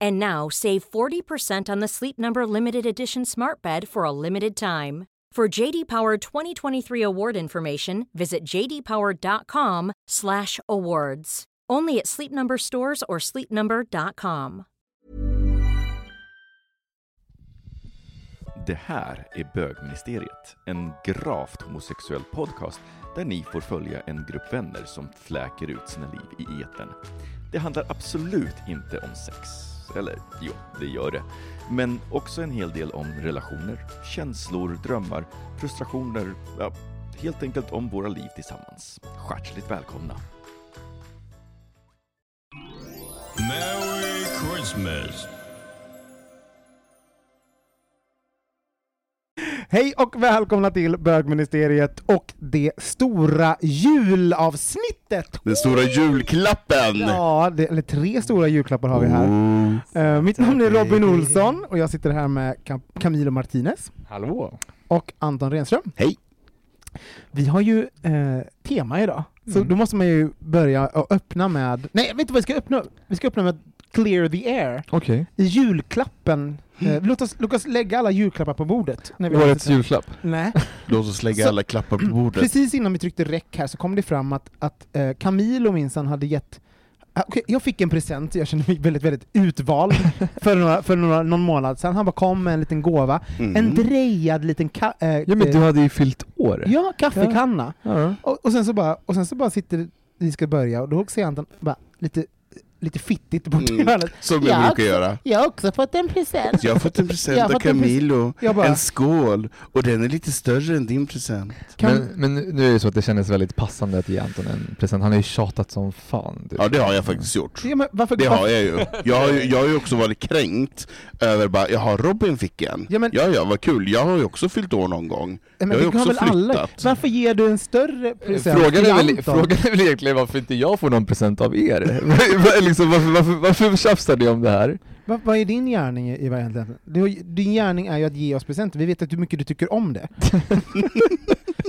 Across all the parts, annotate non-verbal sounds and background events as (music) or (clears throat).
And now save 40% on the Sleep Number limited edition Smart Bed for a limited time. For JD Power 2023 award information, visit jdpower.com/awards. Only at Sleep Number stores or sleepnumber.com. Det här är Bögministeriet, en gravt homosexuell podcast där ni får följa en grupp vänner som fläker ut sina liv i etern. Det handlar absolut inte om sex. Eller jo, det gör det. Men också en hel del om relationer, känslor, drömmar, frustrationer, ja, helt enkelt om våra liv tillsammans. Hjärtligt välkomna! Merry Christmas! Hej och välkomna till Bögministeriet och det stora julavsnittet! Den stora julklappen! Ja, det, eller tre stora julklappar har vi här. Oh. Eh, mitt namn är Robin Olsson och jag sitter här med Cam Camilo Martinez Hallå! och Anton Renström. Hej! Vi har ju eh, tema idag, så Mm. då måste man ju börja och öppna med... Nej, vet du vad vi ska öppna? Vi ska öppna med Clear the air. Okej. I julklappen. Eh, låt, oss, låt oss lägga alla julklappar på bordet. när vi Årets julklapp. Nej. (laughs) Låt oss lägga Så- alla klappar på bordet. Precis innan vi tryckte räck här så kom det fram att, att eh, Camilo minsann hade gett Ah, okej, jag fick en present, jag kände mig väldigt, väldigt utvald (laughs) för, några, för några, någon månad sedan. Han bara kom med en liten gåva, Mm. en drejad liten ka- eh, Ja men du eh, hade ju fyllt år. ja, kaffekanna. Ja. Och, och, sen så bara, och sen så bara sitter vi ska börja, och då ser jag Anton bara lite, lite fittigt bort i Mm. hörnet. Som jag Ja, brukar också- göra. Jag har också fått en present. Jag har fått en present Jag av en Camilo, Jag bara, en skål, och den är lite större än din present. kan, Men, men nu är det så att det kändes väldigt passande att ge Anton en present. Han har ju tjatat som fan. Du. Ja det har jag faktiskt gjort. ja, men varför, Det varför, har jag ju. Jag har ju, jag har ju också varit kränkt över bara, jaha Robin fick en. Ja, men- ja ja, vad kul, jag har ju också fyllt år någon gång. Ja, men jag har ju det har också väl alla? flyttat. Varför ger du en större present Frågan till är, väl, Anton? frågan är väl egentligen varför inte jag får någon present av er? (laughs) liksom, varför, varför, varför tjafsar ni om det här? Vad, vad är din gärning i, i vad egentligen? Din gärning är ju att ge oss presenter, vi vet att hur mycket du tycker om det. (laughs)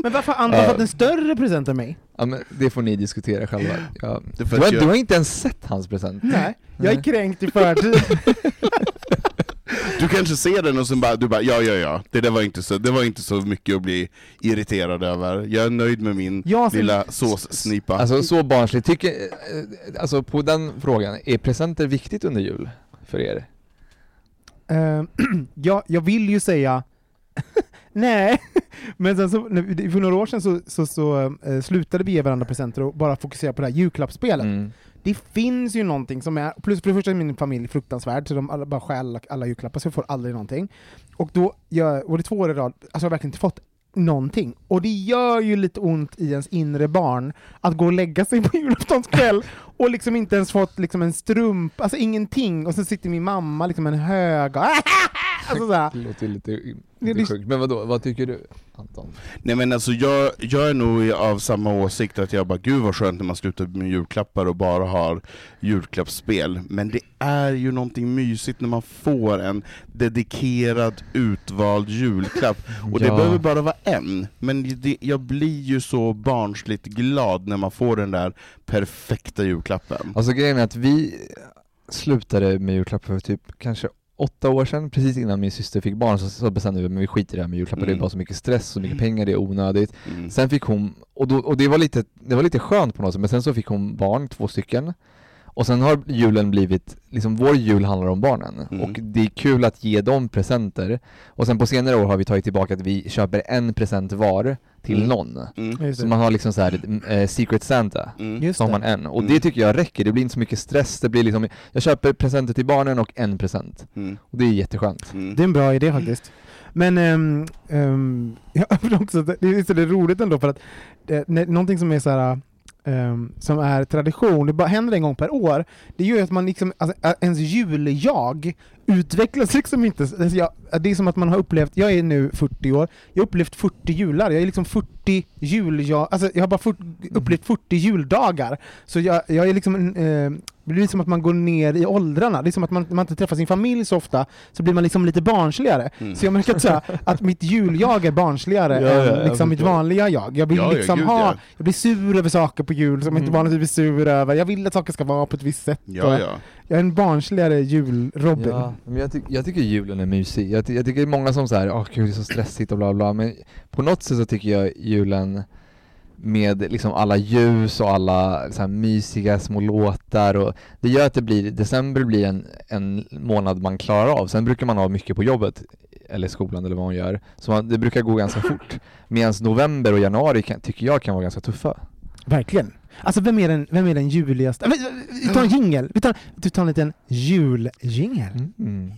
men varför har Anton Ja. fått en större present än mig? Ja, men det får ni diskutera själva. Ja. Du, har, du har inte ens sett hans present. Nej, jag är kränkt i förtid. (laughs) Du kanske ser den och sen bara, du bara, ja ja ja, det där var inte så, det var inte så mycket att bli irriterad över. Jag är nöjd med min Jag som- lilla såssnipa. Alltså så barnsligt. Tycker, eh, alltså på den frågan, är presenter viktigt under jul för er? Eh, (clears throat) jag, jag vill ju säga (laughs) nej, (laughs) men sen så, för några år sedan så, så, så eh, slutade vi ge varandra presenter och bara fokusera på det här julklappsspelet. Mm. Det finns ju någonting som är, plus för det första är min familj fruktansvärd, så de alla, bara stjäl alla, alla julklappar, så jag får aldrig någonting. Och då, jag, och det två år i rad, alltså jag har verkligen inte fått någonting. Och det gör ju lite ont i ens inre barn att gå och lägga sig på (laughs) julaftonskväll och liksom inte ens fått liksom en strump, alltså ingenting, och sen sitter min mamma liksom en hög och (laughs) alltså. Det låter lite, lite sjukt. Men vadå, vad tycker du Anton? Nej men alltså jag, jag är nog av samma åsikt att jag bara, gud vad skönt när man slutar med julklappar och bara har julklappsspel. Men det är ju någonting mysigt när man får en dedikerad utvald julklapp. (laughs) Och det Ja. behöver bara vara en. Men det, jag blir ju så barnsligt glad när man får den där perfekta julklappen. Alltså grejen är att vi slutade med julklappar för typ kanske åtta år sedan, precis innan min syster fick barn så, så bestämde vi att vi skiter i det här med julklappar, det är Mm. bara så mycket stress, så mycket pengar, det är onödigt. Mm. Sen fick hon, och, då, och det, var lite, det var lite skönt på något sätt, men sen så fick hon barn, två stycken. Och sen har julen blivit, liksom vår jul handlar om barnen Mm. och det är kul att ge dem presenter. Och sen på senare år har vi tagit tillbaka att vi köper en present var till Mm. någon. Mm. Så det. man har liksom så här eh, Secret Santa. Mm. Just Så har det. man en, och Mm. det tycker jag räcker, det blir inte så mycket stress, det blir liksom, jag köper presenter till barnen och en present. Mm. Och det är jätteskönt. Mm. Det är en bra idé faktiskt. Men um, um, (laughs) jag också, det är så det är roligt ändå för att eh, när, någonting som är så här um, som är tradition, det bara händer en gång per år, det gör ju att man liksom, alltså, ens juljag utvecklas (laughs) liksom inte. Alltså jag, det är som att man har upplevt, jag är nu 40 år, jag har upplevt 40 jular, jag är liksom 40 juljag, alltså jag har bara 40, upplevt 40 juldagar. Så jag, jag är liksom, en, eh, det blir som att man går ner i åldrarna, det är som att man, man inte träffar sin familj så ofta, så blir man liksom lite barnsligare. Mm. Så jag märker att, så här, att mitt juljag är barnsligare Ja, än jag liksom mitt vanliga jag. Jag vill Ja, ja, liksom gud, ha, ja. jag blir sur över saker på jul som jag inte Mm. vanligtvis blir sur över. Jag vill att saker ska vara på ett visst sätt. Ja, Och ja. Jag är en barnsligare jul-Robin. Ja, men jag, ty- jag tycker julen är mysig. Jag, ty- jag tycker det många som säger åh gud det är så stressigt och bla bla, men på något sätt så tycker jag julen med liksom alla ljus och alla så här mysiga små låtar och det gör att det blir, december blir en, en månad man klarar av. Sen brukar man ha mycket på jobbet eller skolan eller vad man gör, så man, det brukar gå ganska (laughs) fort. Medan november och januari kan, tycker jag kan vara ganska tuffa. Verkligen. Alltså vem är den, vem är den juligaste? Men, Vi tar en jingel. Vi tar, vi tar en liten juljingel. Mm.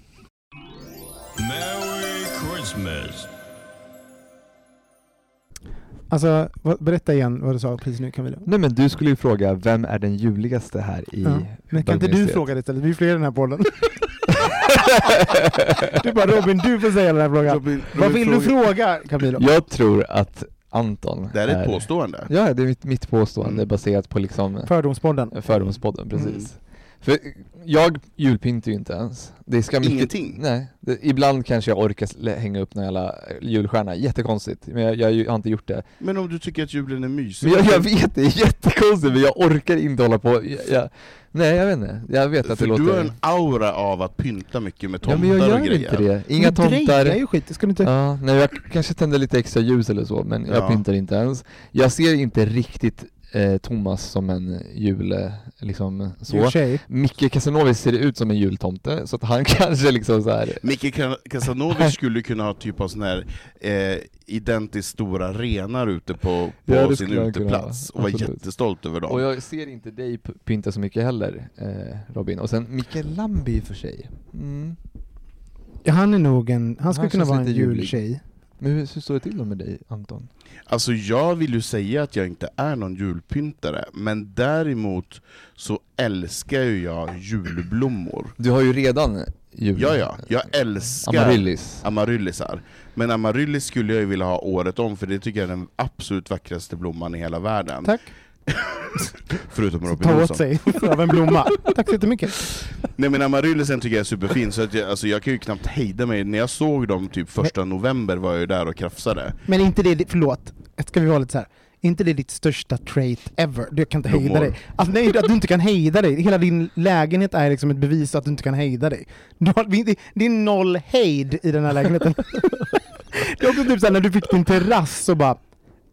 Merry Christmas. Alltså, vad, berätta igen vad du sa precis nu Camilla. Nej men du skulle ju fråga, vem är den juligaste här i Ja. Men kan inte du fråga det istället? Vi är fler i den här podden. (laughs) du bara Robin, du får säga den här frågan. Robin, Vad Robin vill du frågar- fråga Camilla? Jag tror att Anton Det här är ett påstående. Ja, det är mitt, mitt påstående Mm. baserat på liksom Fördomspodden. Fördomspodden, precis. För jag julpyntar ju inte ens. Det ska mycket, Ingenting? Nej. Det, ibland kanske jag orkar hänga upp någon jävla julstjärna, jättekonstigt. Men jag, jag, har inte gjort det. Men om du tycker att julen är mysig? Men jag, jag vet, det är jättekonstigt men jag orkar inte hålla på. Jag, jag, nej jag vet inte, jag vet att För det du låter... har en aura av att pynta mycket med ja tomtar men jag och gör grejer. inte det. Inga tomtar. är ju skit, det ska du inte... Ja, nej jag kanske tänder lite extra ljus eller så, men jag Ja. pyntar inte ens. Jag ser inte riktigt eh, Thomas som en jul, liksom så. Micke Casanovic ser ut som en jultomte, så att han (laughs) kanske liksom så här. Micke Casanovic (laughs) skulle kunna ha typ av sån här eh, identiskt stora renar ute på, på Ja, sin uteplats och vara jättestolt över dem. Och jag ser inte dig pynta så mycket heller, eh, Robin. Och sen Micke Lamby i och för sig. Mm. Ja, han är nog en... Han skulle Han kunna vara en jultjej. Men hur, hur står det till då med dig, Anton? Alltså jag vill ju säga att jag inte är någon julpyntare, men däremot så älskar ju jag julblommor. Du har ju redan jul... Ja, ja, jag älskar Amaryllis. amaryllisar. Men amaryllis skulle jag ju vilja ha året om, för det tycker jag är den absolut vackraste blomman i hela världen. Tack. (laughs) Förutom Robin Ta åt sig av en blomma. Tack så jättemycket. Nej men amaryllisen tycker jag är superfin, så att jag, alltså, jag kan ju knappt hejda mig. När jag såg dem typ första november var jag ju där och krafsade. Men inte det, förlåt, ska vi vara lite så här. inte det ditt största trait ever? Du kan inte hejda dig. Alltså nej, att du inte kan hejda dig. Hela din lägenhet är liksom ett bevis att du inte kan hejda dig. Du har, det- är noll hejd i den här lägenheten. (laughs) det är också typ såhär när du fick din terrass så bara,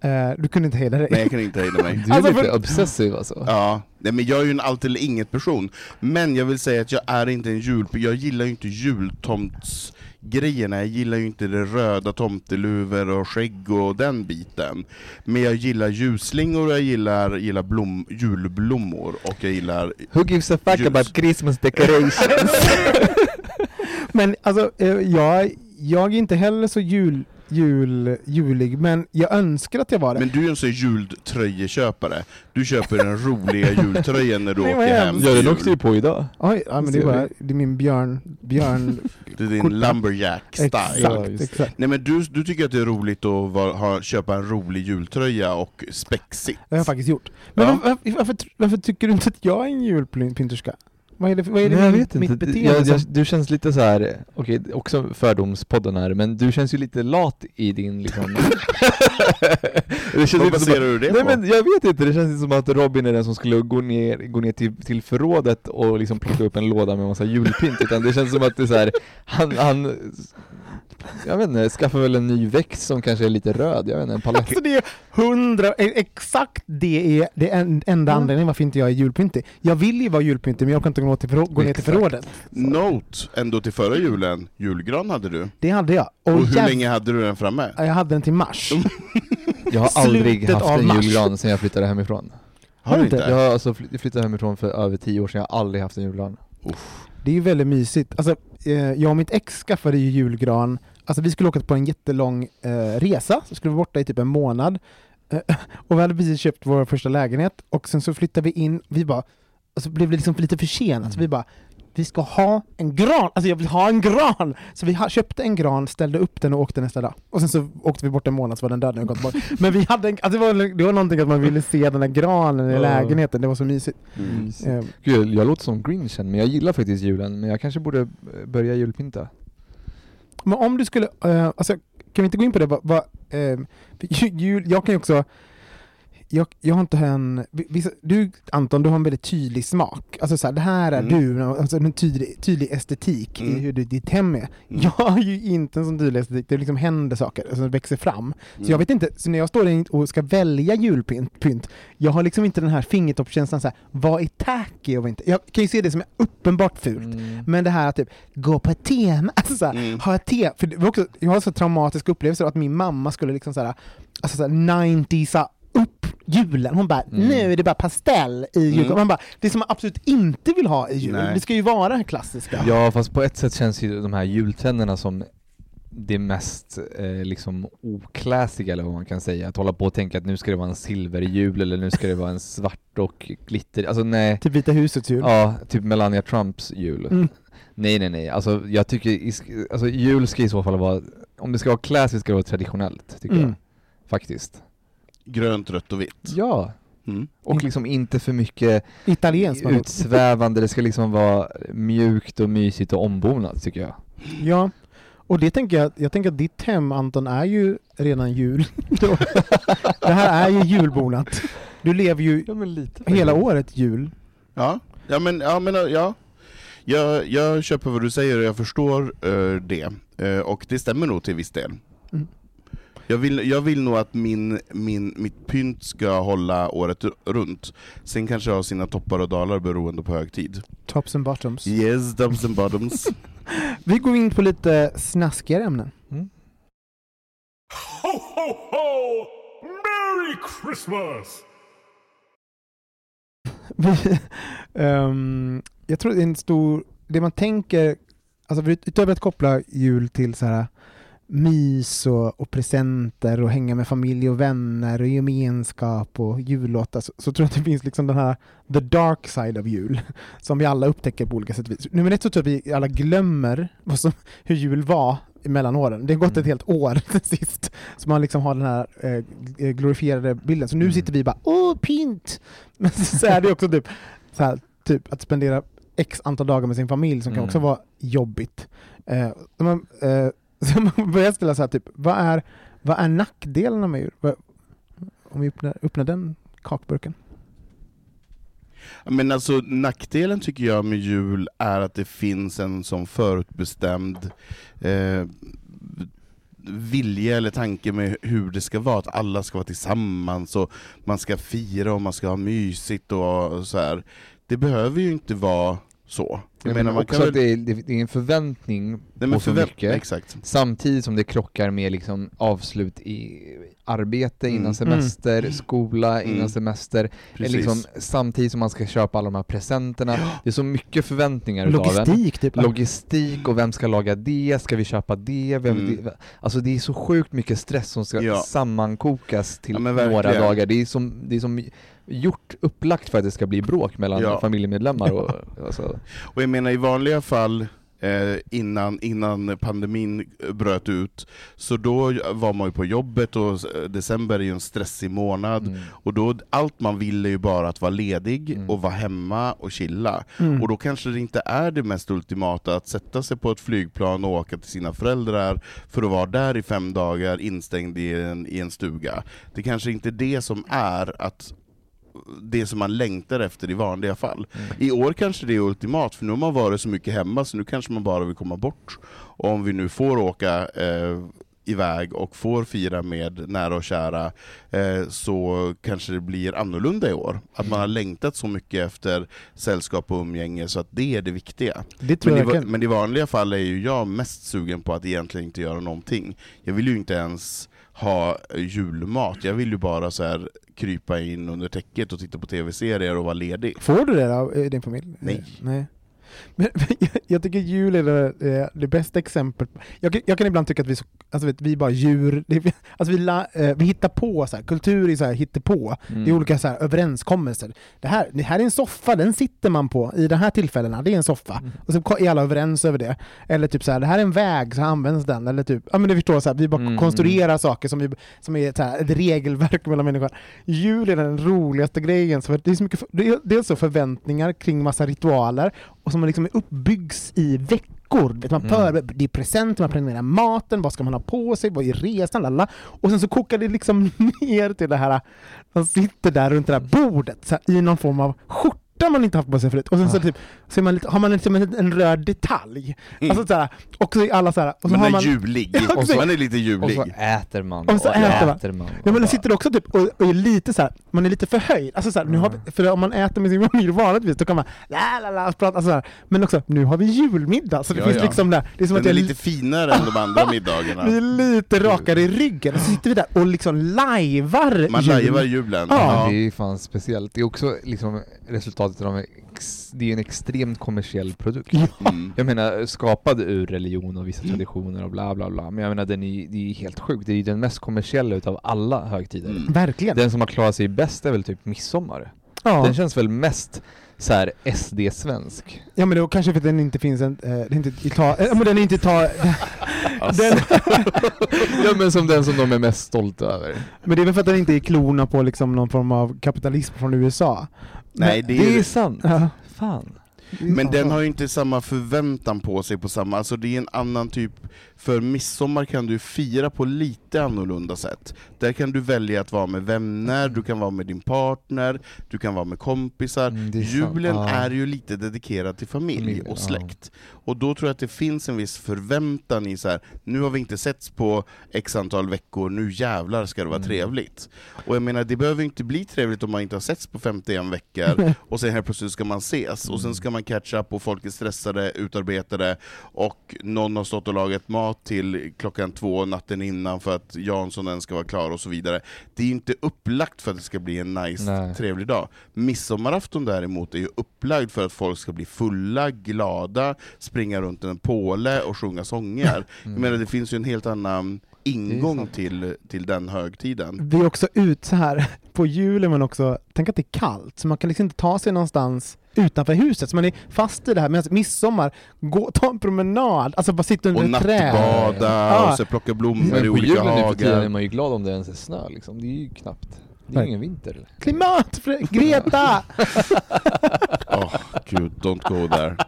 eh, du kunde inte hejda dig. Nej jag kan inte hejda mig. (laughs) Du är Alltså, lite för- obsessiv alltså. Ja, nej, men jag är ju en allt eller inget person. Men jag vill säga att jag är inte en jul... Jag gillar ju inte jultomtsgrejerna, jag gillar ju inte det röda tomteluvor och skägg och den biten. Men jag gillar ljusslingor och jag gillar, gillar blom, julblommor och jag gillar... Who gives a fuck Ljus. about Christmas decorations? (laughs) (laughs) Men alltså, eh, jag, jag är inte heller så jul, jul, julig, men jag önskar att jag var det. Men du är ju en sån jultröjeköpare. Du köper den roliga jultröjan när du Nej, åker hem. ja, den åkte ju på idag. Oj, ja, men det, är bara, det är min björn, björn Det är din lumberjack-style. exakt, exakt. Nej men du, du tycker att det är roligt att vara, ha, köpa en rolig jultröja och spexigt? Det har jag faktiskt gjort. Men Ja. varför, varför, varför tycker du inte att jag är en julpynterska? Vad är det, vad är det Nej, vet mitt inte. beteende Jag, jag, du känns lite så här. okej, också fördomspodden här, men du känns ju lite lat i din liksom... (laughs) det känns Vad som baserar du det Nej på? men jag vet inte, det känns inte som att Robin är den som skulle gå ner, gå ner till, till förrådet och liksom plocka upp en låda med massa julpynt, utan det känns som att det är så här, han, han Jag vet inte, skaffa väl en ny växt som kanske är lite röd, jag vet inte, en palett. Alltså det är hundra, eh, exakt det är det en, enda Mm. anledningen varför inte jag är julpyntig. Jag vill ju vara julpyntig men jag kan inte gå, till förrå- gå ner till förrådet. Note, ändå till förra julen, julgran hade du. Det hade jag. Och, hur jäv- länge hade du den framme? Jag hade den till mars. (laughs) Jag har aldrig Slutet haft en mars. julgran sedan jag flyttade hemifrån. Har du inte? Jag har alltså fly- flyttat hemifrån för över tio år sedan, jag har aldrig haft en julgran. Det är ju väldigt mysigt. Alltså, eh, jag och mitt ex skaffade ju julgran, alltså vi skulle åka på en jättelång eh, resa, så skulle vi vara borta i typ en månad. Eh, (laughs) och vi hade precis köpt vår första lägenhet, och sen så flyttade vi in, vi bara, och så blev det liksom lite för sent, så vi bara vi ska ha en gran, alltså jag vill ha en gran! Så vi köpte en gran, ställde upp den och åkte nästa dag. Och sen så åkte vi bort en månad så var den död när vi kom tillbaka. (laughs) Men vi hade en, alltså det, var, det var någonting att man ville se den där granen i lägenheten, det var så mysigt. Mm. Eh, Gud, jag låter som Grinchen, men jag gillar faktiskt julen, men jag kanske borde eh, börja julpynta. Men om du skulle, eh, alltså, kan vi inte gå in på det? Eh, för (laughs) ju- jul, jag kan ju också, jag, jag har inte en, vissa, du Anton, du har en väldigt tydlig smak. Alltså så här, det här är Mm. du, alltså en tydlig, tydlig estetik i Mm. hur du, ditt hem är. Mm. Jag har ju inte en sån tydlig estetik, det liksom händer saker, alltså det växer fram. Så Mm. jag vet inte, så när jag står in och ska välja julpynt, pynt, jag har liksom inte den här fingertoppskänslan så här, vad är tacky och vad inte? Jag kan ju se det som är uppenbart fult. Mm. Men det här att typ, gå på ett tema, (laughs) alltså såhär, Mm. ha ett tema, för det var också, jag har så traumatiska upplevelser att min mamma skulle liksom såhär, alltså såhär 90sa upp julen, hon bara Mm. nu är det bara pastell i julen, Mm. man bara, det som man absolut inte vill ha i julen, Nej. det ska ju vara det klassiska. Ja, fast på ett sätt känns ju de här jultrenderna som det mest eh, liksom okläsiga eller vad man kan säga. Att hålla på och tänka att nu ska det vara en silverjul eller nu ska det vara en svart och glitter. Alltså nej. Typ Vita husets jul. Ja, typ Melania Trumps jul. Mm. Nej nej nej, alltså jag tycker, alltså jul ska i så fall vara, om det ska vara classiskt ska det vara traditionellt, tycker Mm. jag. Faktiskt. Grönt, rött och vitt. Ja, Mm. och liksom inte för mycket vet. utsvävande, det ska liksom vara mjukt och mysigt och ombonat tycker jag. Ja, och det tänker jag, jag tänker att ditt hem Anton är ju redan jul. Då- (laughs) det här är ju julbonat. Du lever ju Ja hela året jul. Ja, ja men, ja, men ja. Jag, jag köper vad du säger och jag förstår eh, det. Eh, och det stämmer nog till viss del. Mm. Jag, vill, jag vill nog att min, min, mitt pynt ska hålla året runt. Sen kanske jag har sina toppar och dalar beroende på högtid. Tops and bottoms. Yes, tops and bottoms. (laughs) Vi går in på lite snaskigare ämnen. Ho, ho, ho! Merry Christmas! (laughs) Ehm, jag tror det är en stor, det man tänker, alltså utöver att koppla jul till så här mys och, och presenter och hänga med familj och vänner och gemenskap och jullåtar så, så tror jag att det finns liksom den här the dark side of jul (laughs) som vi alla upptäcker på olika sätt och vis. Nummer ett så tror jag att vi alla glömmer som, (laughs) hur jul var mellan åren. Det har gått ett Mm. helt år (laughs) sist. Så man liksom har den här eh, glorifierade bilden. Så nu Mm. sitter vi bara åh pynt! Men så är det också typ, så här, typ att spendera x antal dagar med sin familj som kan Mm. också vara jobbigt. Eh, man, eh, (laughs) så man börjar ställa så här, typ, vad är, vad är nackdelarna med jul? Om vi öppnar, öppnar den kakburken. Men alltså nackdelen tycker jag med jul är att det finns en sån förutbestämd eh, vilja eller tanke med hur det ska vara, att alla ska vara tillsammans och man ska fira och man ska ha mysigt och så här. Det behöver ju inte vara så. Jag menar också att det är, det är en förväntning Nej, på så förvänt- mycket. Exakt. Samtidigt som det krockar med liksom avslut i arbete Mm. innan semester, skola innan Mm. semester, Precis. liksom, samtidigt som man ska köpa alla de här presenterna. Det är så mycket förväntningar utav. Logistik typ. Logistik och vem ska laga det, ska vi köpa det? Vem, Mm. det alltså det är så sjukt mycket stress som ska Ja. sammankokas till Ja, några dagar. Det är, som, det är som gjort, upplagt för att det ska bli bråk mellan Ja. familjemedlemmar. Och, (laughs) alltså, Och jag menar i vanliga fall eh, innan, innan pandemin bröt ut, så då var man ju på jobbet och eh, december är ju en stressig månad, mm. och då allt man vill är ju bara att vara ledig Mm. och vara hemma och chilla. Mm. Och då kanske det inte är det mest ultimata att sätta sig på ett flygplan och åka till sina föräldrar för att vara där i fem dagar instängd i en, i en stuga. Det kanske inte är det som är att det som man längtar efter i vanliga fall. Mm. I år kanske det är ultimat, för nu har man varit så mycket hemma så nu kanske man bara vill komma bort. Och om vi nu får åka eh, iväg och får fira med nära och kära, eh, så kanske det blir annorlunda i år. Att man har längtat så mycket efter sällskap och umgänge, så att det är det viktiga. Det tror Men i, verkligen. men i vanliga fall är ju jag mest sugen på att egentligen inte göra någonting. Jag vill ju inte ens ha julmat, jag vill ju bara så här krypa in under täcket och titta på tv-serier och vara ledig. Får du det av eh, din familj? Nej. Nej. Men, men jag, tycker jul är det, eh, det bästa exemplet. Jag, kan- jag kan ibland tycka att vi, alltså vet, vi är bara djur. Det, alltså vi, la, eh, vi hittar på, så här, kultur är så här, hittepå. Mm. Det är olika så här, överenskommelser. Det här, det här är en soffa, den sitter man på i de här tillfällena, det är en soffa. Mm. Och så är alla överens över det. Eller typ så här, det här är en väg, så används den. Eller typ, ja men du förstår, så här, vi bara Mm. konstruerar saker som, vi, som är så här, ett regelverk mellan människor. Jul är den roligaste grejen, så det är så mycket, dels så förväntningar kring massa ritualer, och som liksom uppbyggs i veckor. Vet, man Mm. det är presenter, man planerar maten, vad ska man ha på sig, vad är resan, lalla. Och sen så kokar det liksom (laughs) ner till det här, man sitter där runt det där bordet här, i någon form av skjorta man inte haft på sig förut. Och sen så, Ah. typ, så man lite, har man liksom en, en röd detalj. Mm. Alltså så här, och så är alla så här, och så Man har är man... julig, (laughs) Ja, och så, man är lite Och julig. så äter man. Och så äter man. man. Ja men det sitter också typ och, och är lite så här, man är lite förhöjd. Alltså så här, nu har vi, för om man äter med sin familj vanligtvis då kan man la la la och prata så här. Men också, nu har vi julmiddag så det Ja, finns ja. liksom där. Det är som Den att är jag lite finare än de andra (laughs) middagarna. vi är lite rakare i ryggen. Och så sitter vi där och liksom lajvar Man jul. lajvar julen. Ja. Det är fan speciellt. Det är också liksom resultatet av det är en extremt kommersiell produkt. Mm. Jag menar skapad ur religion och vissa traditioner och bla bla bla. Men jag menar den är, det är helt sjukt. Det är ju den mest kommersiella utav alla högtider. Mm. Verkligen. Den som har klarat sig bäst är väl typ midsommar. ja. Den känns väl mest så här SD-svensk. ja men det är kanske för att den inte finns en, är inte ta, eh, men den är inte ta, Alltså. den, (laughs) ja men som den som de är mest stolta över. men det är väl för att den inte är klona på liksom någon form av kapitalism från USA. Nej, det Det är, är sant. Ja. Fan. Men den har ju inte samma förväntan på sig på samma, alltså det är en annan typ, för midsommar kan du fira på lite annorlunda sätt. Där kan du välja att vara med vänner, du kan vara med din partner, du kan vara med kompisar. Mm, är. Julen Ja. är ju lite dedikerad till familj och ja. släkt. Och då tror jag att det finns en viss förväntan i så här. nu har vi inte setts på x antal veckor, nu jävlar ska det vara Mm. trevligt. Och jag menar, det behöver inte bli trevligt om man inte har setts på 51 veckor, (laughs) och sen helt plötsligt ska man ses, och sen ska man catch up och folk är stressade, utarbetade, och någon har stått och lagat mat till klockan två natten innan för att Janssonen ska vara klar och så vidare. Det är ju inte upplagt för att det ska bli en nice, Nej. trevlig dag. Midsommarafton däremot är ju upplagd för att folk ska bli fulla, glada, springa runt en påle och sjunga sånger. (laughs) Jag menar, det finns ju en helt annan ingång till, till den högtiden. Vi är också ut så här (laughs) på julen men också, tänk att det är kallt, så man kan liksom inte ta sig någonstans utanför huset, så man är fast i det här. Medan midsommar, gå, ta en promenad, alltså bara sitta under Och ett träd. nattbada, Ja. och så plocka blommor Men i på olika julen nu för tiden är hagar. man ju glad om det ens är snö liksom. Det är ju knappt. Det är ingen vinter. eller? Klimat! Greta! (laughs) Åh gud, don't go there. (laughs)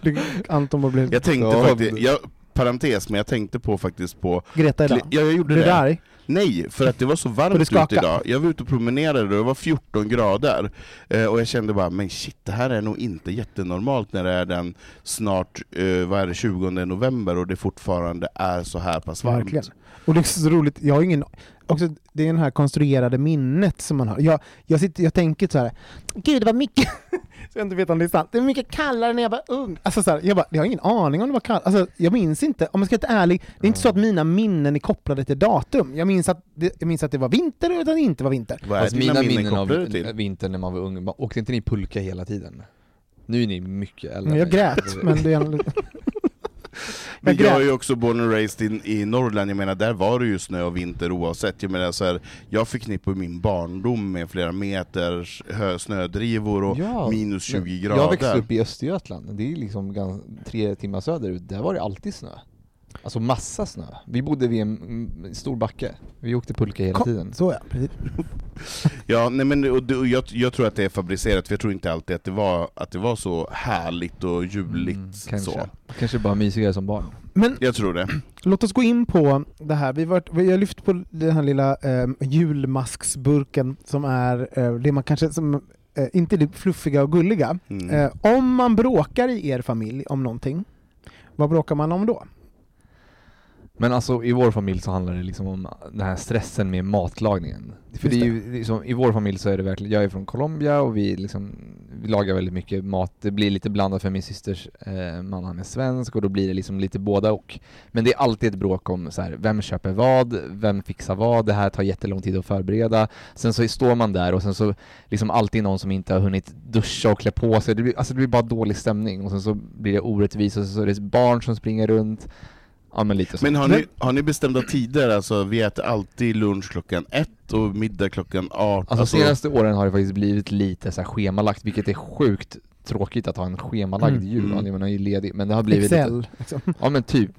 Du, Anton bara blev... Jag tänkte faktiskt, jag, parentes, men jag tänkte på faktiskt på... Greta idag. Ja, jag gjorde Blev det. arg? Nej, för att det var så varmt ute idag. Jag var ute och promenerade och det var 14 grader. Eh, och jag kände bara, men shit, det här är nog inte jättenormalt när det är den snart, eh, vad är det, 20 november och det fortfarande är så här pass varmt. Verkligen. Och det är så roligt, jag har ingen... Också, det är det här konstruerade minnet som man har. Jag, jag, sitter, jag tänker så här. gud det var mycket... (laughs) så jag inte vet om det är sant. Det var mycket kallare när jag var ung. Alltså så här, jag, bara, jag har ingen aning om det var kallt. Alltså, jag minns inte, om jag ska vara ärlig, det är inte så att mina minnen är kopplade till datum. Jag minns att det, jag minns att det var vinter och att det inte var vinter. Vad är dina mina minnen av vintern när man var ung, man- åkte inte ni pulka hela tiden? Nu är ni mycket äldre. Jag grät, men det är. Men Jag är ju också born and raised in, i Norrland, jag menar där var det ju snö och vinter oavsett. Jag menar så här, jag förknippar min barndom med flera meters hö, snödrivor och Ja, minus 20 men grader. Jag växte upp i Östergötland, det är liksom tre timmar söderut, där var det alltid snö. Alltså massa snö. Vi bodde vid en stor backe. Vi åkte pulka hela Kom- tiden. Så ja, precis. (laughs) Ja, nej men och, och jag, jag tror att det är fabricerat, för jag tror inte alltid att det var, att det var så härligt och juligt Mm, kanske. så. Kanske bara mysigare som barn. Men Jag tror det. låt oss gå in på det här. Vi, har varit, vi har lyft på den här lilla eh, julmasksburken som är eh, det man kanske som, eh, inte det fluffiga och gulliga. Mm. Eh, om man bråkar i er familj om någonting, vad bråkar man om då? Men alltså i vår familj så handlar det liksom om den här stressen med matlagningen. För det Just är ju, det är som, i vår familj så är det verkligen, jag är från Colombia och vi liksom, vi lagar väldigt mycket mat. Det blir lite blandat för min systers eh, man han är svensk och då blir det liksom lite båda och. Men det är alltid ett bråk om så här, vem köper vad, vem fixar vad, det här tar jättelång tid att förbereda. Sen så står man där och sen så liksom alltid någon som inte har hunnit duscha och klä på sig. Det blir, alltså det blir bara dålig stämning och sen så blir det orättvist och så är det barn som springer runt. Ja men lite så. Men har ni, har ni bestämda tider? Alltså, vi äter alltid lunch klockan ett och middag klockan 18. Alltså senaste åren har det faktiskt blivit lite så här schemalagt, vilket är sjukt tråkigt att ha en schemalagd Mm. jul, Mm. man är ju ledig, men det har blivit Excel. lite, Liksom. ja men typ,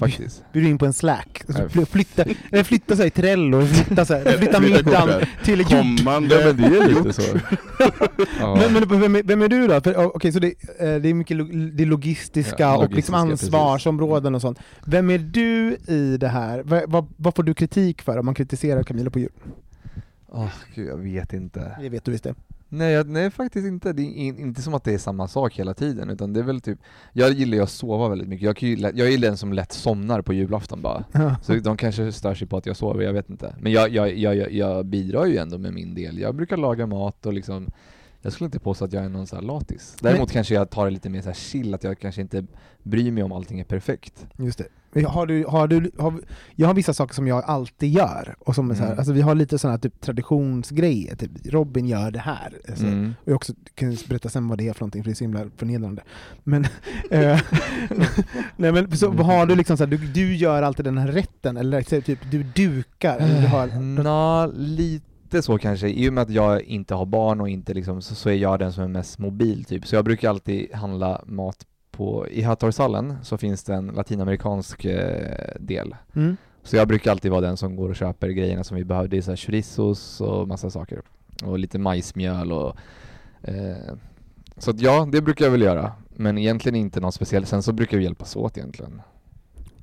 faktiskt. (laughs) Bjuder in på en slack, och så Nej. fly- flytta, eller flytta sig till Trello, flytta, så här, flytta middagen till jul. Kommande... Ja men det är lite så. (laughs) Ja. Men, men vem, är, vem är du då? För, oh, Okej, så det, eh, det är mycket det logistiska Ja, och liksom logistiska, ansvarsområden och sånt. Vem är du i det här? Vad, vad, vad får du kritik för om man kritiserar Camilla på jul? Åh, gud, jag vet inte. Det vet du visst det. Nej, jag, nej faktiskt inte. Det är in, inte som att det är samma sak hela tiden, utan det är väl typ, jag gillar ju att sova väldigt mycket. Jag, kan ju, jag är den som lätt somnar på julafton bara. Så de kanske stör sig på att jag sover, jag vet inte. Men jag, jag, jag, jag, bidrar ju ändå med min del. Jag brukar laga mat och liksom jag skulle inte påstå att jag är någon sån här latis. Däremot kanske jag tar det lite mer så chill, att jag kanske inte bryr mig om allting är perfekt. Just det. Har du, har du, har, jag har vissa saker som jag alltid gör, och som är så här, Mm. alltså vi har lite sådana typ traditionsgrejer, typ Robin gör det här. Alltså, Mm. Och jag också kan berätta sen vad det är för någonting, för det är så himla förnedrande. Men, (laughs) eh, (laughs) nej, men så Mm. har du liksom så här, du, du gör alltid den här rätten, eller typ du dukar, eller du har... Nå, lite så kanske. I och med att jag inte har barn och inte liksom, så, så är jag den som är mest mobil typ. Så jag brukar alltid handla mat på, i Hötorgshallen så finns det en latinamerikansk eh, del. Mm. Så jag brukar alltid vara den som går och köper grejerna som vi behöver. Det är så här chorizos och massa saker. Och lite majsmjöl och eh, så att ja, det brukar jag väl göra. Men egentligen inte något speciellt. Sen så brukar vi hjälpas åt egentligen.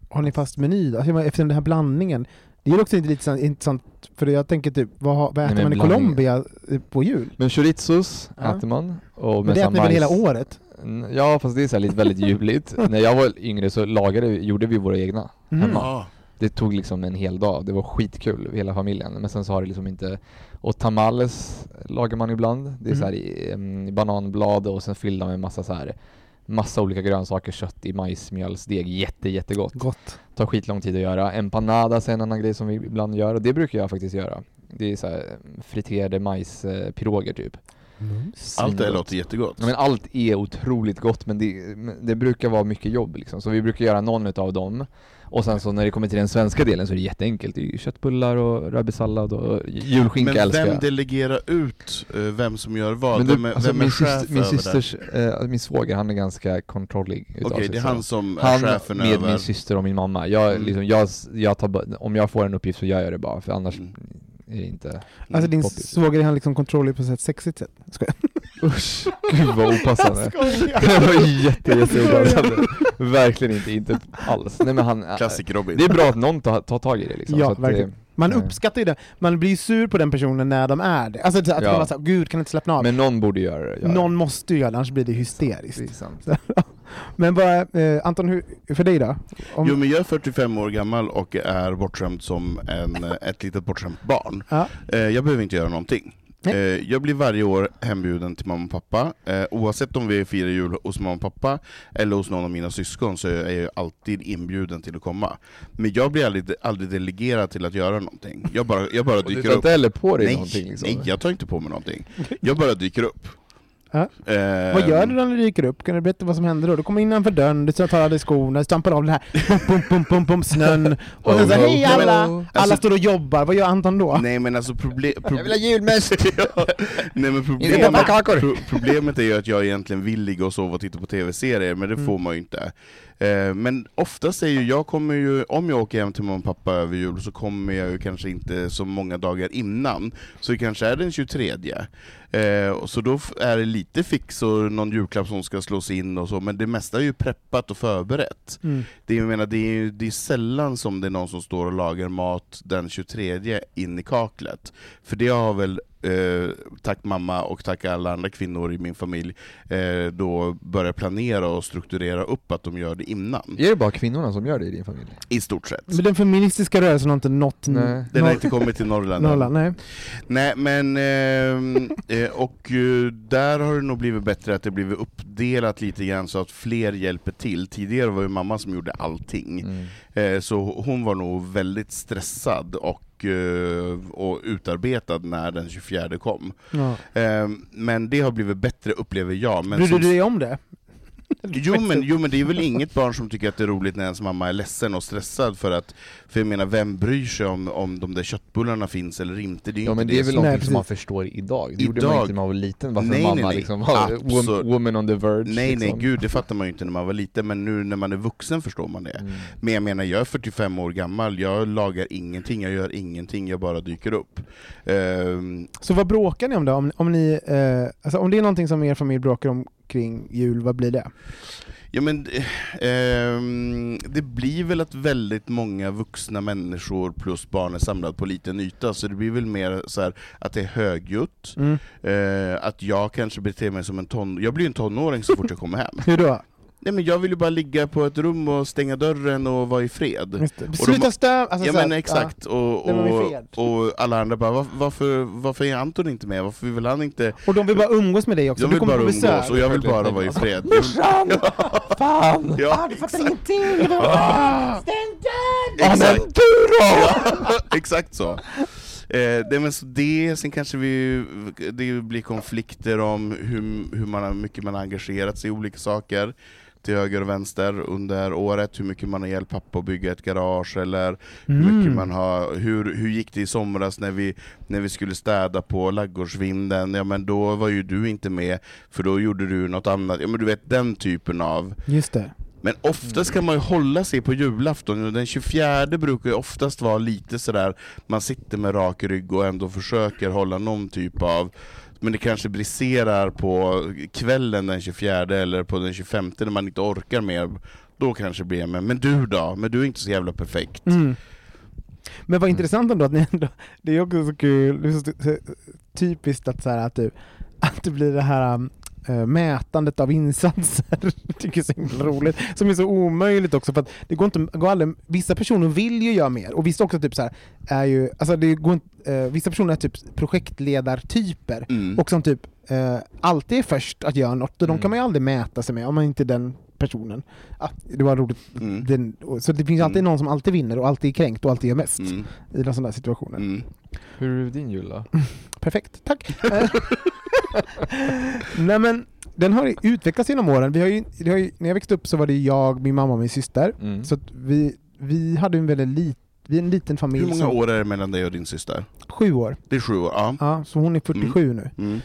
Har ni fast meny då? Alltså, efter den här blandningen, det är också inte lite intressant, för jag tänker typ, vad, har- vad äter men man i blandning- Colombia eh, på jul? Men chorizos Ja. äter man. Och Men det äter här väl hela året? Ja fast det är så här lite väldigt juligt. (laughs) När jag var yngre så lagade, vi- gjorde vi våra egna Mm. hemma. Ja. Det tog liksom en hel dag, det var skitkul, hela familjen. Men sen så har det liksom inte... Och tamales lagar man ibland. Det är Mm. så här i, em, bananblad och sen fyllda med massa så här massa olika grönsaker, kött i majsmjölsdeg. Jätte, jättegott. Gott. Tar skitlång tid att göra. Empanadas är en annan grej som vi ibland gör och det brukar jag faktiskt göra. Det är så här friterade majspiroger typ. Allt det Svingott. låter jättegott. Ja, men allt är otroligt gott men det, det brukar vara mycket jobb liksom. Så vi brukar göra någon utav dem. Och sen så när det kommer till den svenska delen så är det jätteenkelt. Det är ju köttbullar och rörbysallad och julskinka Men älskar vem jag. delegerar ut eh, vem som gör vad? Men vem du, är, alltså vem är min, chef syster, min systers, eh, min svåger han är ganska kontrollig utav Okej, sig, det är han som är Han chefen med över... min syster och min mamma. Jag, Mm. liksom, jag, jag tar, om jag får en uppgift så gör jag det bara, för annars Mm. Är det inte... Alltså din poppis. svåger, är han liksom kontrollig på ett sexigt sätt? Skojar. Usch, gud vad opassande. (laughs) Det var jätte, jätte opassande. Verkligen inte, inte alls. Nej men han... Klassik Robin. Det är bra att någon tar, tar tag i det liksom. Ja, så att verkligen. det, Man Nej. uppskattar ju det, man blir ju sur på den personen när de är det. Alltså att Ja. man bara såhär, gud kan inte slappna av. men någon borde göra det. göra Någon det. måste ju göra det, annars blir det hysteriskt. Det är sant. (laughs) Men vad, eh, Anton, hur, för dig då? Om, Jo men jag är 45 år gammal och är bortskämd som en, ett litet bortskämt barn. Ja. Eh, Jag behöver inte göra någonting. Nej. Eh, Jag blir varje år hembjuden till mamma och pappa, Eh, oavsett om vi firar jul hos mamma och pappa eller hos någon av mina syskon så är jag alltid inbjuden till att komma. Men jag blir aldrig, aldrig delegerad till att göra någonting. Jag bara, jag bara Och du dyker tar upp. inte heller på dig Nej, någonting liksom? nej, jag tar inte på mig någonting. Jag bara dyker upp. Ja. Eh, Vad gör du när du dyker upp? Kan du berätta vad som händer då? Du kommer innanför dörren, du tar av dig skorna, stampar av det här pum, pum, pum, pum, pum, snön (laughs) och sen så Oh, hej oh, alla! oh. Alla Alltså- står och jobbar, vad gör Anton då? Nej men alltså proble- Jag vill ha julmust! (laughs) ja, nej men Inte problemet, pepparkakor. pro- problemet är ju att jag egentligen vill ligga och sova och titta på tv-serier, men det Mm. får man ju inte. Eh, men oftast är ju, jag kommer ju, om jag åker hem till mamma och pappa över jul så kommer jag ju kanske inte så många dagar innan, så det kanske är den 23. Eh, så då är det lite fix och någon julklapp som ska slås in och så, men det mesta är ju preppat och förberett. Mm. Det jag menar, det, är, ju- det är sällan som det är någon som står och lagar mat den 23 in i kaklet. För det har väl, eh, tack mamma och tack alla andra kvinnor i min familj, eh, då börjat planera och strukturera upp att de gör det innan. Är det bara kvinnorna som gör det i din familj? I stort sett. Men den feministiska rörelsen har inte nått Nej. Den har inte kommit till Norrland. Norrland, nej. Nej men, ehm, eh, och eh, där har det nog blivit bättre att det blivit uppdelat lite grann så att fler hjälper till. Tidigare var det mamma som gjorde allting. Mm. Eh, Så hon var nog väldigt stressad och, eh, och utarbetad när den 24 kom. Ja. Eh, Men det har blivit bättre upplever jag. Men Brydde som- du dig om det? (laughs) Jo men, jo men det är väl inget barn som tycker att det är roligt när ens mamma är ledsen och stressad för att, för jag menar vem bryr sig om, om de där köttbullarna finns eller inte? Det är Ja inte men det är väl som- Nej, någonting precis. som man förstår idag, det gjorde man Idag- inte när man var liten, varför Nej, mamma nej, nej. liksom var woman on the verge Nej nej liksom. gud, det fattar man ju inte när man var liten, men nu när man är vuxen förstår man det. Mm. Men jag menar, jag är 45 år gammal, jag lagar ingenting, jag gör ingenting, jag bara dyker upp. Ehm, Så vad bråkar ni om då? Om, om, ni, eh, alltså om det är någonting som er familj bråkar om kring jul, vad blir det? ja men, eh, det blir väl att väldigt många vuxna människor plus barn är samlade på liten yta, så det blir väl mer så här att det är högljutt, Mm. eh, att jag kanske beter mig som en ton... Jag blir en tonåring så fort jag kommer hem. (laughs) Hur då? Nej men jag vill ju bara ligga på ett rum och stänga dörren och vara i fred. De- Sluta stö... Alltså, ja men exakt, och, i och, fred. och alla andra bara "Va- varför, varför är Anton inte med? Varför vill han inte? Ja. Och de vill bara umgås med dig också, Jag du vill kommer bara umgås och jag vill bara vara i fred. (laughs) Morsan! Fan! (laughs) Ja, ah, du fattar ingenting! Ah! Stäng dörren! Exakt. du då! Ja, (laughs) exakt så. Eh, det, men så det, sen kanske vi, det blir konflikter om hur, hur man, mycket man har engagerat sig i olika saker till höger och vänster under året, hur mycket man har hjälpt pappa att bygga ett garage, eller hur Mm. mycket man har, hur, hur gick det i somras när vi, när vi skulle städa på laggårdsvinden, ja men då var ju du inte med, för då gjorde du något annat, ja men du vet den typen av. Just det. men oftast kan man ju hålla sig på julafton, den 24 brukar ju oftast vara lite sådär, man sitter med rak rygg och ändå försöker hålla någon typ av men det kanske briserar på kvällen den 24 eller på den 25 när man inte orkar mer, då kanske det blir men, men du då? Men du är inte så jävla perfekt. Mm. Men vad intressant ändå att ni ändå, det är också så kul, det är så, typiskt att, så här, att, du, att det blir det här um, äh, mätandet av insatser, (laughs) jag tycker det är så himla roligt, som är så omöjligt också för att det går inte, går aldrig, vissa personer vill ju göra mer och vissa också typ så här, är ju, alltså det går inte, eh, vissa personer är typ projektledartyper Mm. och som typ eh, alltid är först att göra något och de Mm. kan man ju aldrig mäta sig med om man inte är den personen. Ah, det var roligt. Mm. Den, och- så det finns alltid Mm. någon som alltid vinner och alltid är kränkt och alltid gör mest Mm. i sådana här situationer. Mm. Hur är din jul då? (laughs) Perfekt, tack! Eh, (laughs) Nej men, den har utvecklats genom åren. Vi har ju, det har ju, när jag växte upp så var det jag, min mamma och min syster. Mm. Så att vi, vi hade en väldigt lit, vi är en liten familj. Hur många som, år är det mellan dig och din syster? Sju år. Det är sju år, ja. Ja, så hon är 47 nu.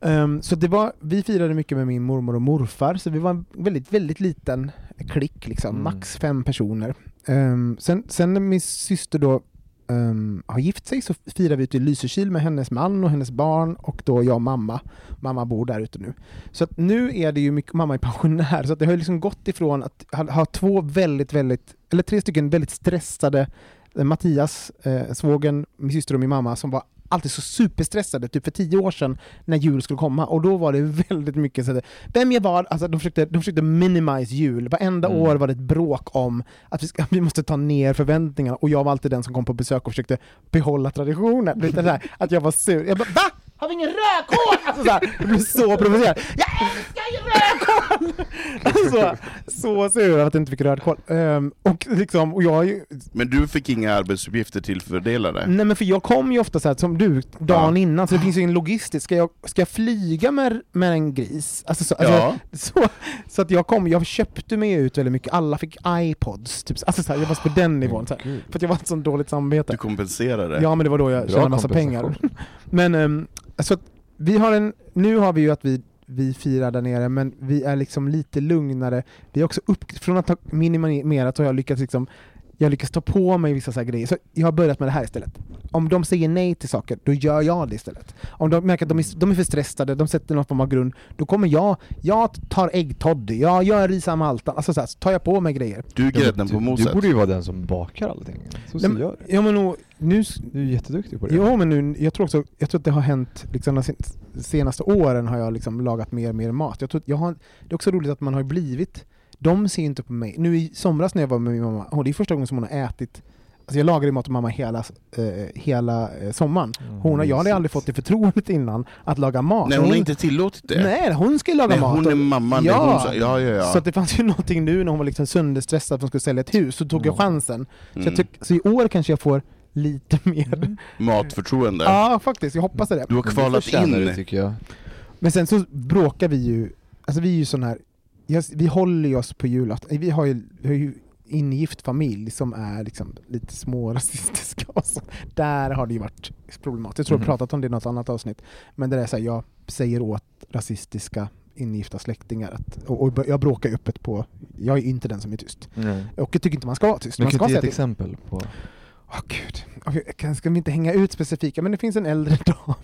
Ehm, så det var, vi firade mycket med min mormor och morfar, så vi var en väldigt, väldigt liten klick, liksom. Mm. max fem personer. Ehm, sen, sen när min syster då ehm, har gift sig så firar vi ute i Lysekil med hennes man och hennes barn och då jag och mamma. Mamma bor där ute nu. Så att nu är det ju mycket, mamma är pensionär, så det har liksom gått ifrån att ha, ha två väldigt, väldigt, eller tre stycken väldigt stressade eh, Mattias, eh, svågen, min syster och min mamma som var alltid så superstressade, typ för tio år sedan när jul skulle komma och då var det väldigt mycket så att, vem jag var, alltså de försökte, de försökte minimize jul, varenda Mm. år var det ett bråk om att vi, ska, (laughs) vi måste ta ner förväntningarna och jag var alltid den som kom på besök och försökte behålla traditionen. Så här, att jag var sur, jag bara va? Har vi ingen rödkål? Alltså så här, jag blev så provocerad. Jag så, så sur över att jag inte fick rödkål. Um, och, liksom, och jag ju, Men du fick inga arbetsuppgifter tillfördelade? Nej men för jag kom ju ofta så här, som du, dagen Ja. innan, så det finns ju en logistik. Ska jag, ska jag flyga med, med en gris? Alltså, så, alltså, Ja. så, så att jag kom, jag köpte mig ut väldigt mycket, alla fick iPods, typ, alltså så här, jag var på den nivån. Så här, för att jag var ett sånt dåligt samvete. Du kompenserade? Ja men det var då jag Bra tjänade massa pengar. (laughs) Men um, alltså, vi har en, nu har vi ju att vi, vi firar där nere, men vi är liksom lite lugnare. Vi är också upp, från att ha minimerat så har jag lyckats liksom jag lyckas ta på mig vissa så här grejer, så jag har börjat med det här istället. Om de säger nej till saker, då gör jag det istället. Om de märker att de är, de är för stressade, de sätter någon form av grund, då kommer jag, jag tar äggtoddy, jag gör ris malta, alltså så, här, så tar jag på mig grejer. Du är grädden på moset? Du borde ju vara den som bakar allting. Så ser jag det. Ja men nog, nu, Du är jätteduktig på det. Jo men nu, jag tror också, jag tror att det har hänt liksom de sen- senaste åren har jag liksom lagat mer och mer mat. Jag tror, jag har, det är också roligt att man har blivit, de ser inte på mig. Nu i somras när jag var med min mamma, och det är första gången som hon har ätit Alltså jag lagade mat till mamma hela, eh, hela eh, sommaren. Hon har, jag hade aldrig fått det förtroendet innan att laga mat. Nej hon har inte tillåtit det? Nej, hon ska ju laga Nej, mat. hon är och- mamman, det ja. hon ja, ja, ja. Så det fanns ju någonting nu när hon var liksom sönderstressad att hon skulle sälja ett hus, så tog jag Mm. chansen. Så, Mm. jag tyck, så i år kanske jag får lite (laughs) mer. Mm. Matförtroende? Ja faktiskt, jag hoppas det. Du har det kvalat in? Du, tycker jag. Men sen så bråkar vi ju, alltså vi är ju sån här, jag, vi håller ju oss på julafton, vi har ju, vi har ju ingift familj som är liksom lite små rasistiska och så. Där har det ju varit problematiskt. Jag tror jag Mhm. har pratat om det i något annat avsnitt. Men det är så här, jag säger åt rasistiska ingifta släktingar att, och, och jag bråkar öppet på, jag är inte den som är tyst. Nej. Och jag tycker inte man ska vara tyst. Man kan ska du ge ett exempel på... Åh gud, Okej, jag kan- ska vi inte hänga ut specifika, men det finns en äldre (laughs) dam.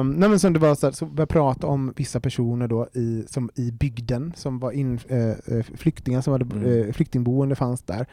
um, nej men som det var så, här, så började prata om vissa personer då i, som i bygden, som var in, eh, eh, flyktingar, som hade Mm. eh, flyktingboende fanns där.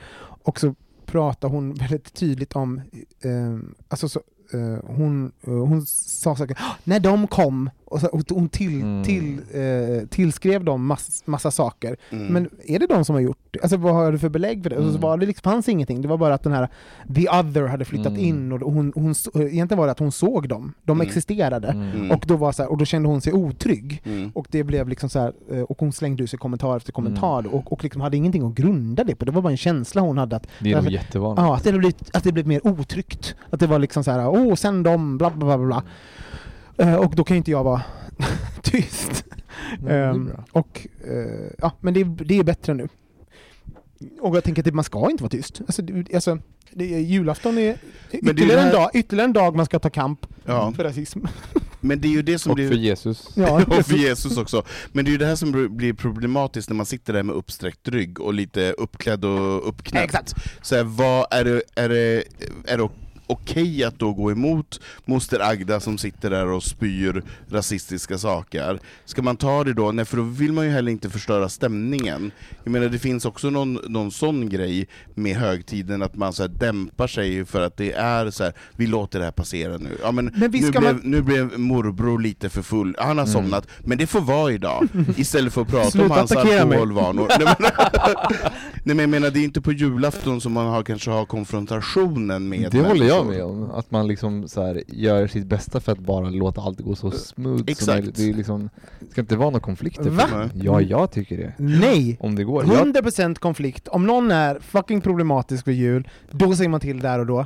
Och så pratade hon väldigt tydligt om, eh, alltså så, eh, hon, eh, hon sa saker, "Ah, när de kom, och så, och hon till, Mm. till, eh, tillskrev dem mass, massa saker. Mm. Men är det de som har gjort det? Alltså vad har du för belägg för det? Och så Mm. var det liksom, fanns ingenting, det var bara att den här the other hade flyttat Mm. in och hon, hon, egentligen var det att hon såg dem, de Mm. existerade. Mm. Och, då var så här, och då kände hon sig otrygg. Mm. Och det blev liksom så här, eh, och hon slängde ut sig kommentar efter kommentar Mm. och, och liksom hade ingenting att grunda det på, det var bara en känsla hon hade att, Det är nog Alltså, jättevanligt. ja, att, det blivit, att det blev mer otryggt. Att det var liksom så här, åh sen dem, bla bla bla bla. Eh, och då kan ju inte jag vara (laughs) tyst. Mm, det är Ehm, och, eh, ja, men det, det är bättre nu. Och jag tänker att man ska inte vara tyst. Alltså, alltså, det är, julafton är är ytterligare, det här- en dag, ytterligare en dag man ska ta kamp Ja. för rasism. (laughs) Men det är ju det som Och blir... för Jesus. Ja, (laughs) och för Jesus också. Men det är ju det här som blir problematiskt när man sitter där med uppsträckt rygg och lite uppklädd och uppknäppt. Exakt. Så här, vad är det, är det, är det okej att då gå emot moster Agda som sitter där och spyr rasistiska saker? Ska man ta det då? Nej, för då vill man ju heller inte förstöra stämningen. Jag menar, det finns också någon, någon sån grej med högtiden, att man så här dämpar sig för att det är så här, vi låter det här passera nu. Ja, men Men nu, blev, man- nu blev morbror lite för full, han har Mm. somnat, men det får vara idag. (laughs) Istället för att prata om hans alkoholvanor. Nej, men, (laughs) Nej men jag menar, det är inte på julafton som man har, kanske har konfrontationen med Det håller jag människor. med om, att man liksom så här gör sitt bästa för att bara låta allt gå så smooth Exakt. som möjligt. Det, är liksom, det ska inte vara några konflikter. Va? Ja, jag tycker det. Nej! Om det går. Jag, 100% konflikt. Om någon är fucking problematisk vid jul, då säger man till där och då.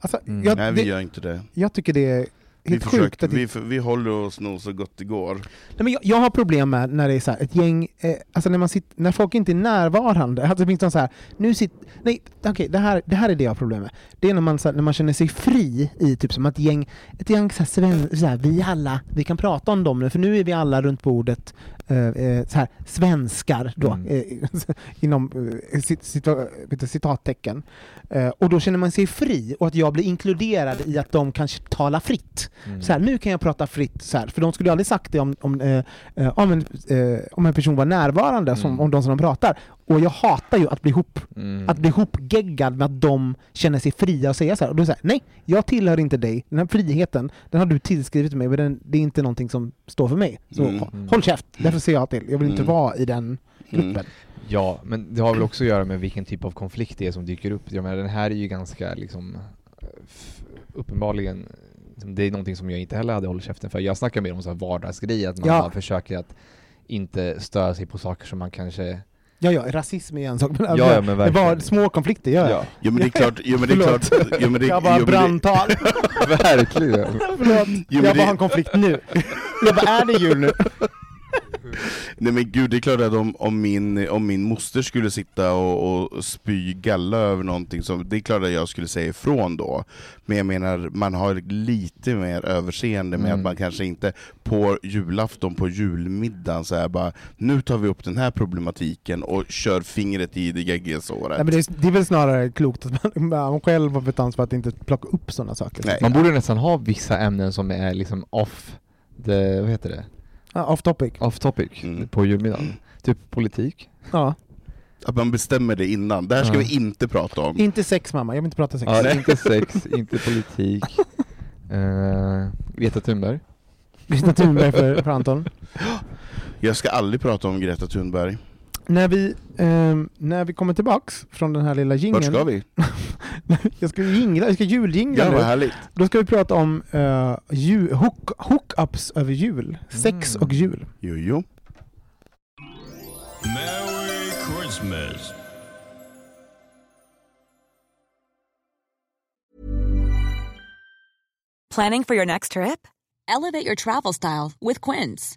Alltså, Mm. jag, Nej vi det, gör inte det. jag tycker det är Vi, Att det, vi, vi håller oss nog så gott det går. nej, men jag, jag har problem med när det är så här, ett gäng, eh, alltså när, man sitter, när folk inte är närvarande. Alltså någon så här, nu sitter, nej okej, det, här, det här är det jag har problem med. Det är när man, så här, när man känner sig fri i typ som ett gäng, ett gäng så här, sven, så här, vi alla, vi kan prata om dem nu, för nu är vi alla runt bordet, så här, svenskar då, Mm. eh, (laughs) inom eh, cit, cita, citattecken. Eh, och då känner man sig fri, och att jag blir inkluderad i att de kanske talar fritt. mm. Så här, nu kan jag prata fritt, så här, för de skulle aldrig sagt det om, om, eh, eh, om, en, eh, om en person var närvarande, som, Mm. om de som de pratar. Och jag hatar ju att bli ihop Mm. att bli ihopgeggad med att de känner sig fria att säga så här. Och då säger nej, jag tillhör inte dig. Den här friheten, den har du tillskrivit mig, men den, det är inte någonting som står för mig. Så Mm. hå- håll käft, därför säger jag till. Jag vill inte Mm. vara i den gruppen. Mm. Ja, men det har väl också att göra med vilken typ av konflikt det är som dyker upp. Jag menar, den här är ju ganska liksom uppenbarligen liksom, det är någonting som jag inte heller hade hållit käften för. Jag snackar mer om så här vardagsgrejer, att man Ja. bara försöker att inte störa sig på saker som man kanske... Ja, ja, rasism är en sak, men, Ja, ja, men det var små konflikter jag. Ja, Jo men det är klart, jo, men det är klart, jo, men det, Jag bara jo, brandtal. (laughs) verkligen! Förlåt. men jag det- bara har en konflikt nu. Jag bara, är det jul nu? Nej men gud, det är klart att om, om, min, om min moster skulle sitta och, och spy galla över någonting, så det är klart att jag skulle säga ifrån då. Men jag menar, man har lite mer överseende med Mm. att man kanske inte på julafton, på julmiddagen, så här bara nu tar vi upp den här problematiken och kör fingret i det geggiga såret. Nej, men det, är, det är väl snarare klokt att man, (laughs) man själv har fått ansvar att inte plocka upp sådana saker. Nej. Man borde nästan ha vissa ämnen som är liksom off the, vad heter det? Ja, off topic. Off topic Mm. på julmiddagen. Typ politik. Ja. Att man bestämmer det innan, det här ska Ja. vi inte prata om. Inte sex mamma, jag vill inte prata sex. Ja, Nej. inte sex, inte politik. Uh, (laughs) Greta Thunberg. Greta Thunberg för, för Anton. Jag ska aldrig prata om Greta Thunberg. När vi, ehm, när vi kommer tillbaks från den här lilla Vart jingeln. ska vi? (laughs) Jag ska jingla, jag ska juljingla Ja, nu. härligt. Då ska vi prata om uh, jul, hook, hookups över jul. Sex Mm. och jul. Jo, jo. Merry Christmas. Planning for your next trip? Elevate your travel style with Quince.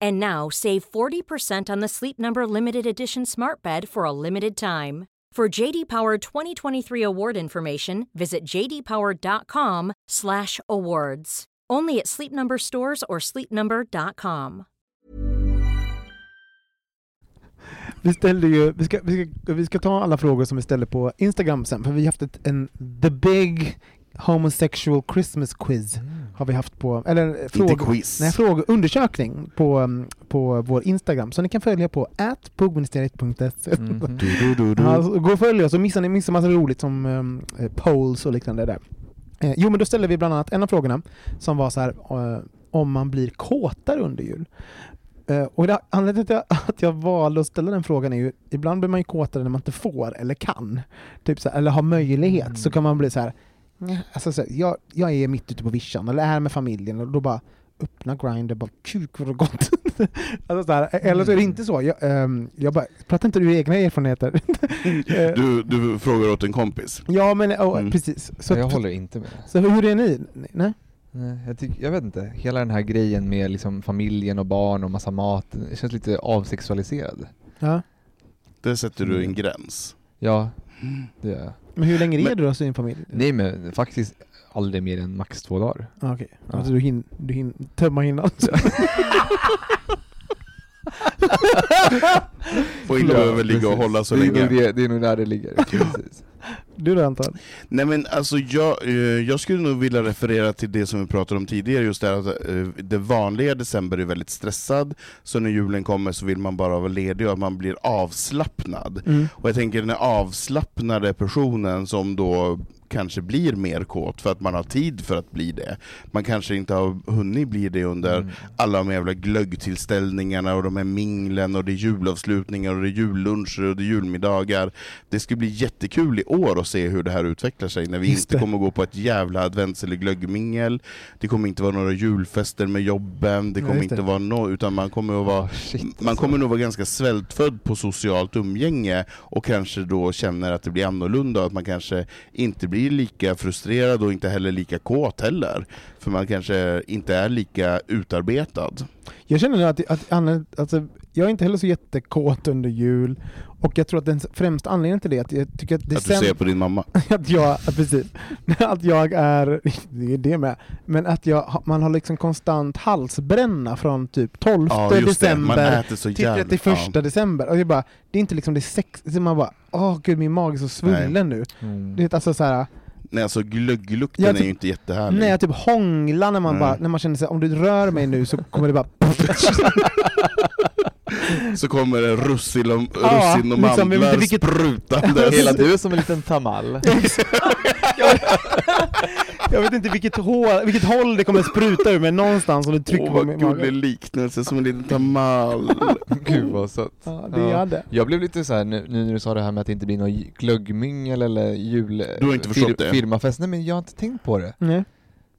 And now save 40% on the Sleep Number limited edition Smart Bed for a limited time. For JD Power 2023 award information, visit jdpower.com/awards. Only at Sleep Number stores or sleepnumber.com. Vi ställde ju, vi ska, vi, ska, vi ska ta alla frågor som vi ställer på Instagram sen, för vi har haft ett, en The Big Homosexual Christmas Quiz. Mm. Har vi haft på, eller quiz. nej, frågeundersökning på, um, på vår Instagram, som ni kan följa på atpugministeriet.se. Mhm. Du, du, du, du. Ja, så gå och följ oss och missa ni missar massa roligt som um, polls och liknande där. Eh, jo men då ställde vi bland annat en av frågorna som var så här eh, om man blir kåtare under jul. Eh, och det, anledningen till att jag, att jag valde att ställa den frågan är ju ibland blir man ju kåtare när man inte får eller kan. Typ så här, eller har möjlighet så kan man bli så här. Alltså så här jag, jag är mitt ute på vischan eller är med familjen och då bara öppna Grindr, bara kuk vad gott. (laughs) alltså så här, eller så är det inte så. Jag, ehm, jag bara, pratar inte du egna erfarenheter? (laughs) Eh, Du, du frågar åt en kompis. Ja men oh, Mm. precis. Så, jag håller inte med. så hur är ni? Nej? Nej, jag, tycker, jag vet inte, hela den här grejen med liksom familjen och barn och massa mat, det känns lite avsexualiserad. Ja. Där sätter du en Mm. gräns. Ja, det gör jag. Men hur länge är Men- du hos din familj? Nej men faktiskt aldrig mer än max två dagar. Ah, Okej, Ja. alltså du hinner du hin tömma hinnan. (laughs) Får inte Ja, behöva ligga och hålla så är länge. Det, det är nog där det ligger. Precis. Du då Anton? Nej men alltså jag, eh, jag skulle nog vilja referera till det som vi pratade om tidigare, just det att eh, det vanliga december är väldigt stressad, så när julen kommer så vill man bara vara ledig och att man blir avslappnad. Mm. Och jag tänker den avslappnade personen som då kanske blir mer kåt för att man har tid för att bli det. Man kanske inte har hunnit bli det under Mm. alla de jävla glöggtillställningarna och de här minglen och det är julavslutningar och det är julluncher och det är julmiddagar. Det ska bli jättekul i år att se hur det här utvecklar sig när vi Just inte det. kommer gå på ett jävla advents eller glöggmingel. Det kommer inte vara några julfester med jobben, det Nej, kommer just det. inte vara no, utan man kommer att vara Ah, shit, man alltså. kommer nog vara ganska svältfödd på socialt umgänge och kanske då känner att det blir annorlunda och att man kanske inte blir lika frustrerad och inte heller lika kåt heller. För man kanske inte är lika utarbetad. Jag känner att, att att alltså, jag är inte heller så jättekåt under jul och jag tror att den främsta anledningen till det är att jag tycker att Att du ser på din mamma. (laughs) att jag, ja, precis, (laughs) att jag är, (laughs) det är det med, men att jag, man har liksom konstant halsbränna från typ 12 Ja, det. December till jävla... 31 Ja. december. Och jag bara, det är inte liksom det sex, så man bara, åh gud min mage är så svullen nu. Mm. Det är alltså så här, Nej, alltså glögglukten är typ- ju inte jättehärlig. när jag typ hånglar när man Nej. bara, när man känner sig, om du rör mig nu så kommer det bara Så kommer det russin och, Ja, russin och liksom, mandlar vilket- sprutandes. (laughs) Hela du är som en liten tamal. (laughs) Jag vet inte vilket, hål, vilket håll det kommer spruta ur men någonstans om du trycker Åh på min gullig liknelse, som en liten tamal. (laughs) Gud vad sött. Ja, det Ja. är det. Jag blev lite så här nu, nu när du sa det här med att det inte blir någon glöggmingel eller jul... Du har inte förstått det? Firmafest. Nej men jag har inte tänkt på det. Nej.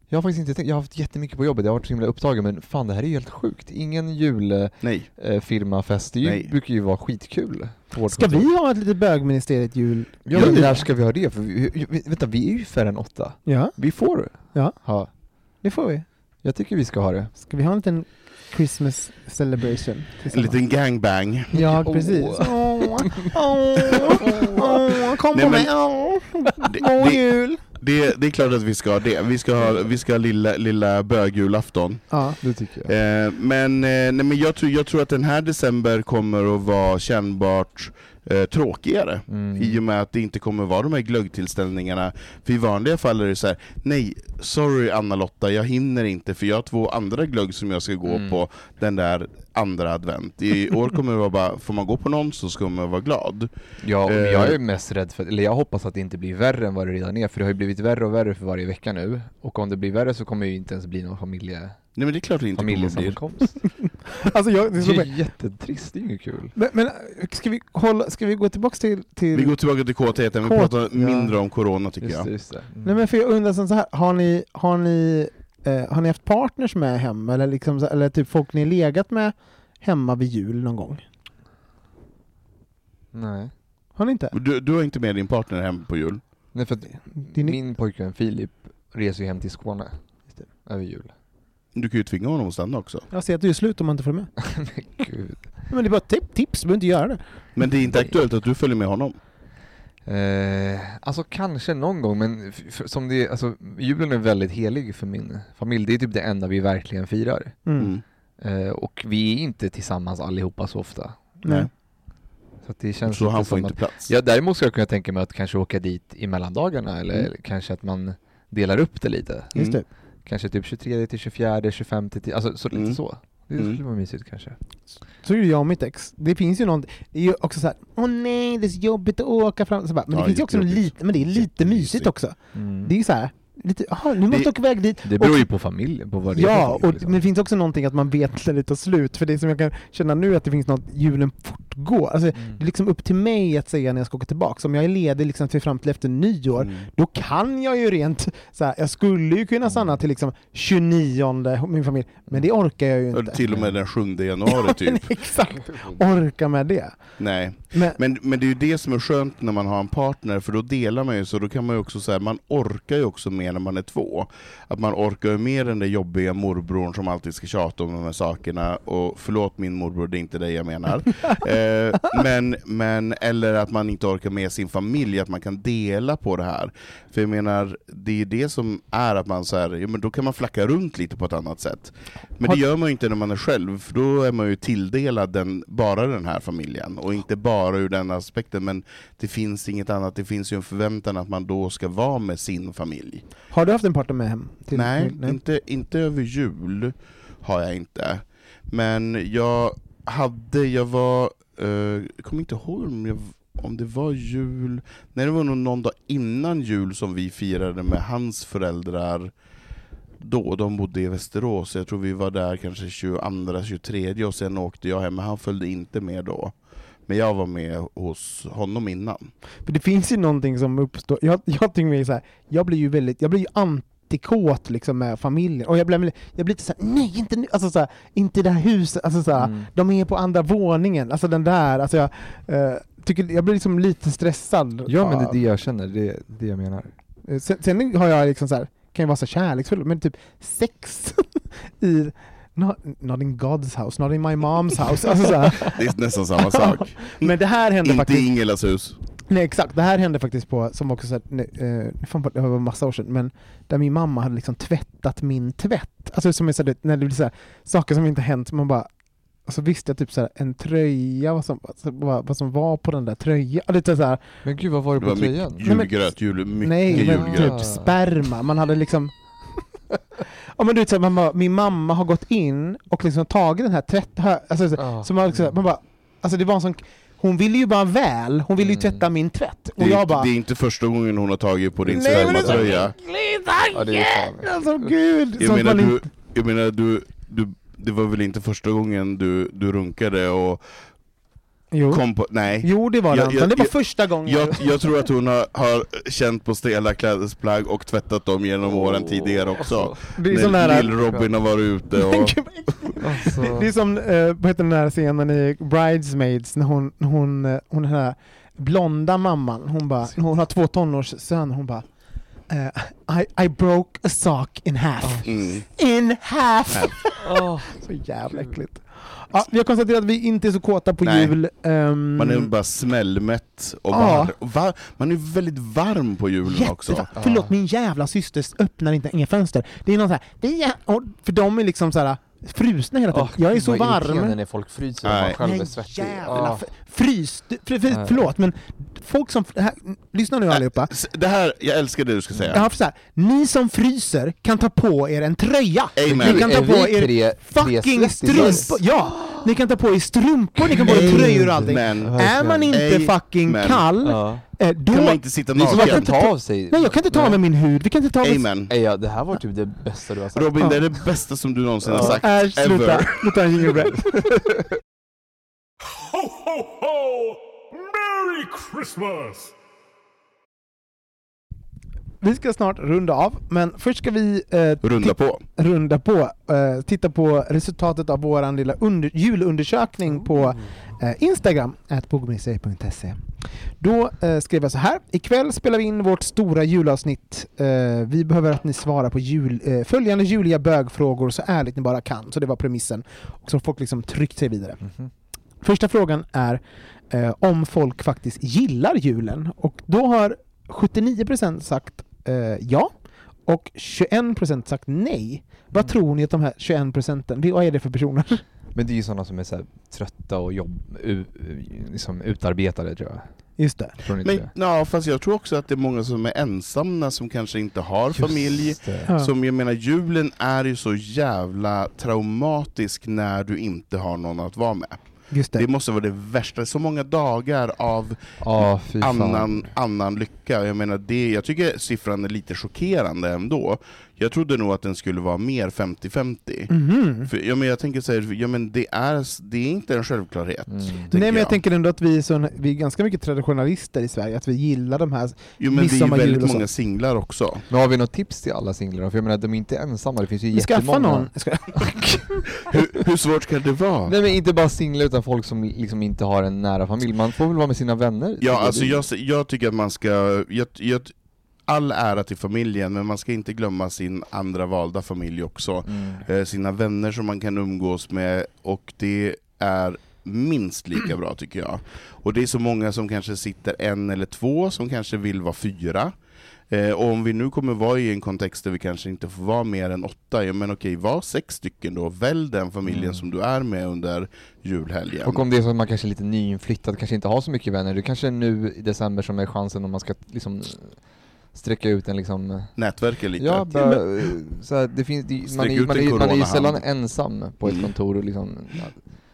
Jag har faktiskt inte tänkt, jag har haft jättemycket på jobbet, jag har varit så himla upptagen men fan det här är ju helt sjukt. Ingen julfirmafest, eh, det ju, brukar ju vara skitkul. Ska kontor. vi ha ett litet bögministeriet jul? Ja men när ska vi ha det? För vi, vi, vänta, vi är ju färre än åtta. Ja, Vi får Ja. ha. det får vi. Jag tycker vi ska ha det. Ska vi ha en liten Christmas celebration? En liten gangbang. Ja, (laughs) (laughs) Åh. precis. Åh, åh, åh, kom Nej, på men- mig, åh, god jul! Det, det är klart att vi ska ha det. Vi ska ha, vi ska ha lilla, lilla bögjulafton. Ja, Det tycker jag. Eh, men eh, nej, men jag, tror, jag tror att den här december kommer att vara kännbart eh, tråkigare. Mm. I och med att det inte kommer vara de här glöggtillställningarna. För i vanliga fall är det så här: nej, sorry Anna-Lotta, jag hinner inte för jag har två andra glögg som jag ska gå Mm. på den där andra advent. I år kommer det vara bara, får man gå på någon så ska man vara glad. Ja, och Eh. jag är mest rädd för, eller jag hoppas att det inte blir värre än vad det redan är, för det har ju blivit värre och värre för varje vecka nu. Och om det blir värre så kommer det ju inte ens bli någon familje, Nej men det är klart det inte kommer bli. familjesammankomst. (laughs) alltså jag, det Det är mig. ju jättetrist, det är ju inget kul. Men, men ska, vi hålla, ska vi gå tillbaka till... till Vi går tillbaka till kåtheten, vi pratar ja. mindre om corona tycker Just jag. det, just det. Mm. Nej men för jag undrar så här, har ni, har ni, eh, har ni haft partners med hem eller, liksom, eller typ folk ni legat med hemma vid jul någon gång? Nej. Har ni inte? Du, du har inte med din partner hem på jul? Nej för att Din, min pojkvän Filip reser ju hem till Skåne Just över jul. Du kan ju tvinga honom att stanna också. jag ser att du är slut om man inte får med. (laughs) Men gud. Men det är bara tip, tips, du behöver inte göra det. Men det är inte aktuellt att du följer med honom? Eh, alltså kanske någon gång, men som det alltså julen är väldigt helig för min familj. Det är typ det enda vi verkligen firar. Mm. Mm. Eh, och vi är inte tillsammans allihopa så ofta. Nej. Så att det känns Så han får inte att, plats? Ja, däremot skulle jag kunna tänka mig att kanske åka dit i mellandagarna eller Mm. kanske att man delar upp det lite. Just det. Kanske typ 23 till 24, 25 till 10, alltså så, lite Mm. så. Det Mm. skulle vara mysigt kanske. Så är det jag och mitt ex. Det finns ju någon, det är ju också såhär, åh nej det är så jobbigt att åka fram. Så bara, men Ja, det finns ju också lite, men det är lite mysigt också. Mm. Det är ju såhär, lite, jaha nu måste Det- jag åka iväg dit. Det beror Och- ju på familjen, på vad det är Ja, familj, och, liksom. men det finns också någonting att man vet när det tar slut, för det som jag kan känna nu är att det finns något, julen fortgår. Alltså, Mm. det är liksom upp till mig att säga när jag ska åka tillbaka. Om jag är ledig liksom till fram till efter nyår, Mm. då kan jag ju rent, så här, jag skulle ju kunna stanna till liksom 29 min familj, men det orkar jag ju inte. Till och med den 7 januari typ. Exakt, orka med det. Nej. Men, Men, men det är ju det som är skönt när man har en partner, för då delar man ju så, då kan man ju också säga, man orkar ju också mer när man är två. Att man orkar ju mer den där jobbiga morbrorn som alltid ska tjata om de här sakerna, och förlåt min morbror, det är inte det jag menar. (laughs) eh, men, men, eller att man inte orkar med sin familj, att man kan dela på det här. För jag menar, det är det som är att man så här, ja, men då kan man flacka runt lite på ett annat sätt. Men det gör man ju inte när man är själv, för då är man ju tilldelad den, bara den här familjen, och inte bara ur den aspekten, men det finns inget annat, det finns ju en förväntan att man då ska vara med sin familj. har du haft en partner med hem? Nej, till- Inte, inte över jul har jag inte. Men jag hade, jag var, eh, jag kommer inte ihåg om jag om det var jul, nej det var nog någon dag innan jul som vi firade med hans föräldrar då, de bodde i Västerås, jag tror vi var där kanske 22, 23 och sen åkte jag hem, men han följde inte med då. Men jag var med hos honom innan. För det finns ju någonting som uppstår, jag, jag tycker mig så här, jag blir ju väldigt, jag blir ju antikåt liksom med familjen, och jag blir, jag blir lite såhär, nej inte nu, alltså så här, inte i det här huset, alltså så här, Mm. de är på andra våningen, alltså den där, alltså jag eh, tycker, jag blir liksom lite stressad. Ja men det är det jag känner, det är det jag menar. Eh, Sen, sen har jag liksom så här, kan ju vara så kärleksfull, men typ sex (laughs) i Not, not in God's house, not in my mom's house. Alltså så här. (laughs) Det är nästan samma sak. (laughs) Men det här hände Inte faktiskt... i Ingelas hus. Nej exakt, det här hände faktiskt på, som också så här, nej, eh, fan, det var massa år sedan, men där min mamma hade liksom tvättat min tvätt. Alltså som är så här, du vet, när det blir så här, saker som inte hänt, man bara och så visste jag typ så här, en tröja, vad som, alltså, vad, vad som var på den där tröjan. Och Det är så här, Men gud vad var det Det på var tröjan? mycket Nej, julgröt, jul, mycket nej, julgröt. typ sperma. Man hade liksom... (laughs) ja, men du vet, så här, man bara, min mamma har gått in och liksom tagit den här tvätt... hö- Alltså, så, Ah. så man, liksom, man bara, alltså det var en sån... Hon ville ju bara väl, hon ville ju Mm. tvätta min tvätt. Och Det är, jag inte, bara... det är inte första gången hon har tagit på din Nej, men det är så. Alltså gud! Jag menar, du, jag menar du, du, det var väl inte första gången du, du runkade och Jo. kom på... Nej. jo, det var det Jag- Anton. jag- Det var jag- första gången. Jag, jag tror att hon har, har känt på stela klädesplagg och tvättat dem genom åren tidigare också. det är När där... Lill-Robin har varit ute och... Gud, Alltså, Det är som, eh, vad heter den här scenen i Bridesmaids när hon, hon, eh, hon den här blonda mamman, hon bara, hon har två tonårssöner, hon bara eh, I, I broke a sock in half. Mm. In half! Half. åh, (laughs) så jävla äckligt. Ja, vi har konstaterat att vi inte är så kåta på Nej. jul. ehm, Man är bara smällmätt och Ja. var, man är väldigt varm på julen också. jätteva- Förlåt, min jävla syster öppnar inte inga fönster. Det är någon så här, är, för de är liksom så här frusna hela tiden. åh, jag är så varm. när folk fryser och Nej. man själv är svettig. jävla f- frys, för, för, förlåt men folk som, här, lyssna nu allihopa. Det här, jag älskar det du ska säga. Ja, för så här, ni som fryser kan ta på er en tröja. Amen. Ni kan ta på er tre- fucking tre strumpor. Ja, ni kan ta på er strumpor, ni kan på er tröjor och allting. Men Är man inte Amen. fucking kall, Ja. Eh, då... kan man inte sitta kan naken? man inte ta av sig. Nej jag kan inte ta av mig min hud, vi kan inte ta av. Amen. Nej, ja, det här var typ det bästa du har sagt. Robin, det är det bästa som du någonsin har sagt. Äsch, sluta. En gingerbread. Ho, ho, ho! Merry Christmas! Vi ska snart runda av, men först ska vi eh, Runda på. runda på, eh, titta på resultatet av vår lilla under, julundersökning på eh, Instagram, bogministeriet.se. Då eh, skrev jag så här, ikväll spelar vi in vårt stora julavsnitt. Eh, vi behöver att ni svarar på jul, eh, följande juliga bögfrågor så ärligt ni bara kan. Så det var premissen. Och så folk liksom tryckt sig vidare. Mhm. Första frågan är eh, om folk faktiskt gillar julen. Och då har 79% sagt eh, ja och 21% sagt nej. Vad Mm. tror ni att de här 21 procenten, vad är det för personer? Men det är ju sådana som är så här, trötta och jobb, u, liksom utarbetade tror jag. Just det. Men, ja, fast jag tror också att det är många som är ensamma, som kanske inte har det? familj. Just det. Som jag menar, julen är ju så jävla traumatisk när du inte har någon att vara med. Just det. Det måste vara det värsta, så många dagar av fan. annan, annan lycka. Jag menar, det, jag tycker siffran är lite chockerande ändå. Jag trodde nog att den skulle vara mer 50-50. Mhm. För, ja, men jag tänker så här, ja, men det, är, det är inte en självklarhet. Mm. Nej men jag jag. tänker ändå att vi är, så, vi är ganska mycket traditionalister i Sverige, att vi gillar de här Jo, men det är ju väldigt många singlar också. Men har vi något tips till alla singlar? För jag menar, de är inte ensamma, det finns ju Skaffa jättemånga. någon. Jag ska, (laughs) Hur, hur svårt kan det vara? Nej men inte bara singlar utan folk som liksom inte har en nära familj. Man får väl vara med sina vänner? Ja, alltså jag, jag tycker att man ska... Jag, jag, all ära till familjen, men man ska inte glömma sin andra valda familj också. Mm. Eh, sina vänner som man kan umgås med, och det är minst lika bra tycker jag. Och det är så många som kanske sitter en eller två, som kanske vill vara fyra. Eh, och om vi nu kommer vara i en kontext där vi kanske inte får vara mer än åtta, ja men okej, var sex stycken då. Välj den familjen Mm. som du är med under julhelgen. Och om det är så att man kanske är lite nyinflyttad, kanske inte har så mycket vänner, det kanske är nu i december som är chansen om man ska liksom sträcka ut en liksom Nätverka lite. Ja, bara, så här, det finns, det, man, är, man, är, man är ju sällan ensam på ett Mm. kontor och liksom,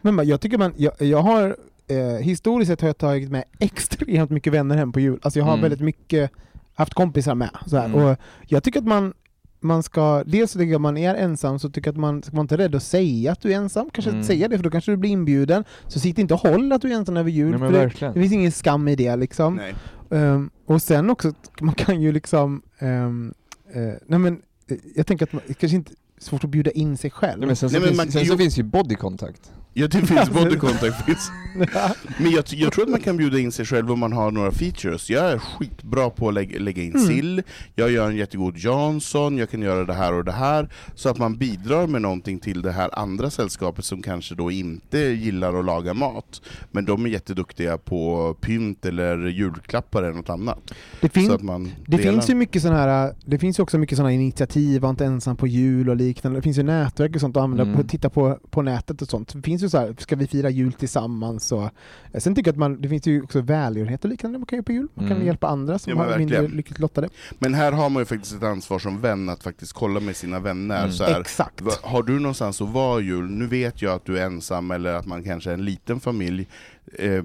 ja, men jag tycker man, jag, jag har eh, historiskt sett har jag tagit med (laughs) extremt mycket vänner hem på jul. Alltså jag har Mm. väldigt mycket, haft kompisar med. Så här. Mm. Och jag tycker att man, man ska, dels så tycker jag att man är ensam, så tycker jag att man ska vara inte rädd att säga att du är ensam. Kanske Mm. säga det, för då kanske du blir inbjuden. Så sitt inte och håll att du är ensam över jul. Nej, det, det finns ingen skam i det liksom. Nej. Ehm, och sen också, man kan ju liksom, ehm, eh, nej men, eh, jag tänker att man det kanske inte är svårt att bjuda in sig själv. Nej, men sen så, Nej, men finns, man- sen så jo. finns ju body contact. Ja, det finns (laughs) body contact. Finns. Men jag, jag tror att man kan bjuda in sig själv om man har några features. Jag är skitbra på att lägga, lägga in Mm. sill, jag gör en jättegod Jansson, jag kan göra det här och det här, så att man bidrar med någonting till det här andra sällskapet som kanske då inte gillar att laga mat, men de är jätteduktiga på pynt eller julklappar eller något annat. det finns, så att man Det finns ju mycket sådana här, det finns också mycket sådana initiativ, var inte ensam på jul och liknande. Det finns ju nätverk och sånt att använda, Mm. på, titta på, på nätet och sånt. Det finns ju så här, ska vi fira jul tillsammans? Och, eh, sen tycker jag att man, det finns ju också välgörenhet och liknande man kan göra på jul. Man kan Mm. hjälpa andra som Ja, men har mindre lyckligt lottade. Men här har man ju faktiskt ett ansvar som vän att faktiskt kolla med sina vänner. Mm. Så här, Exakt. Har du någonstans att vara jul? Nu vet jag att du är ensam eller att man kanske är en liten familj. Eh,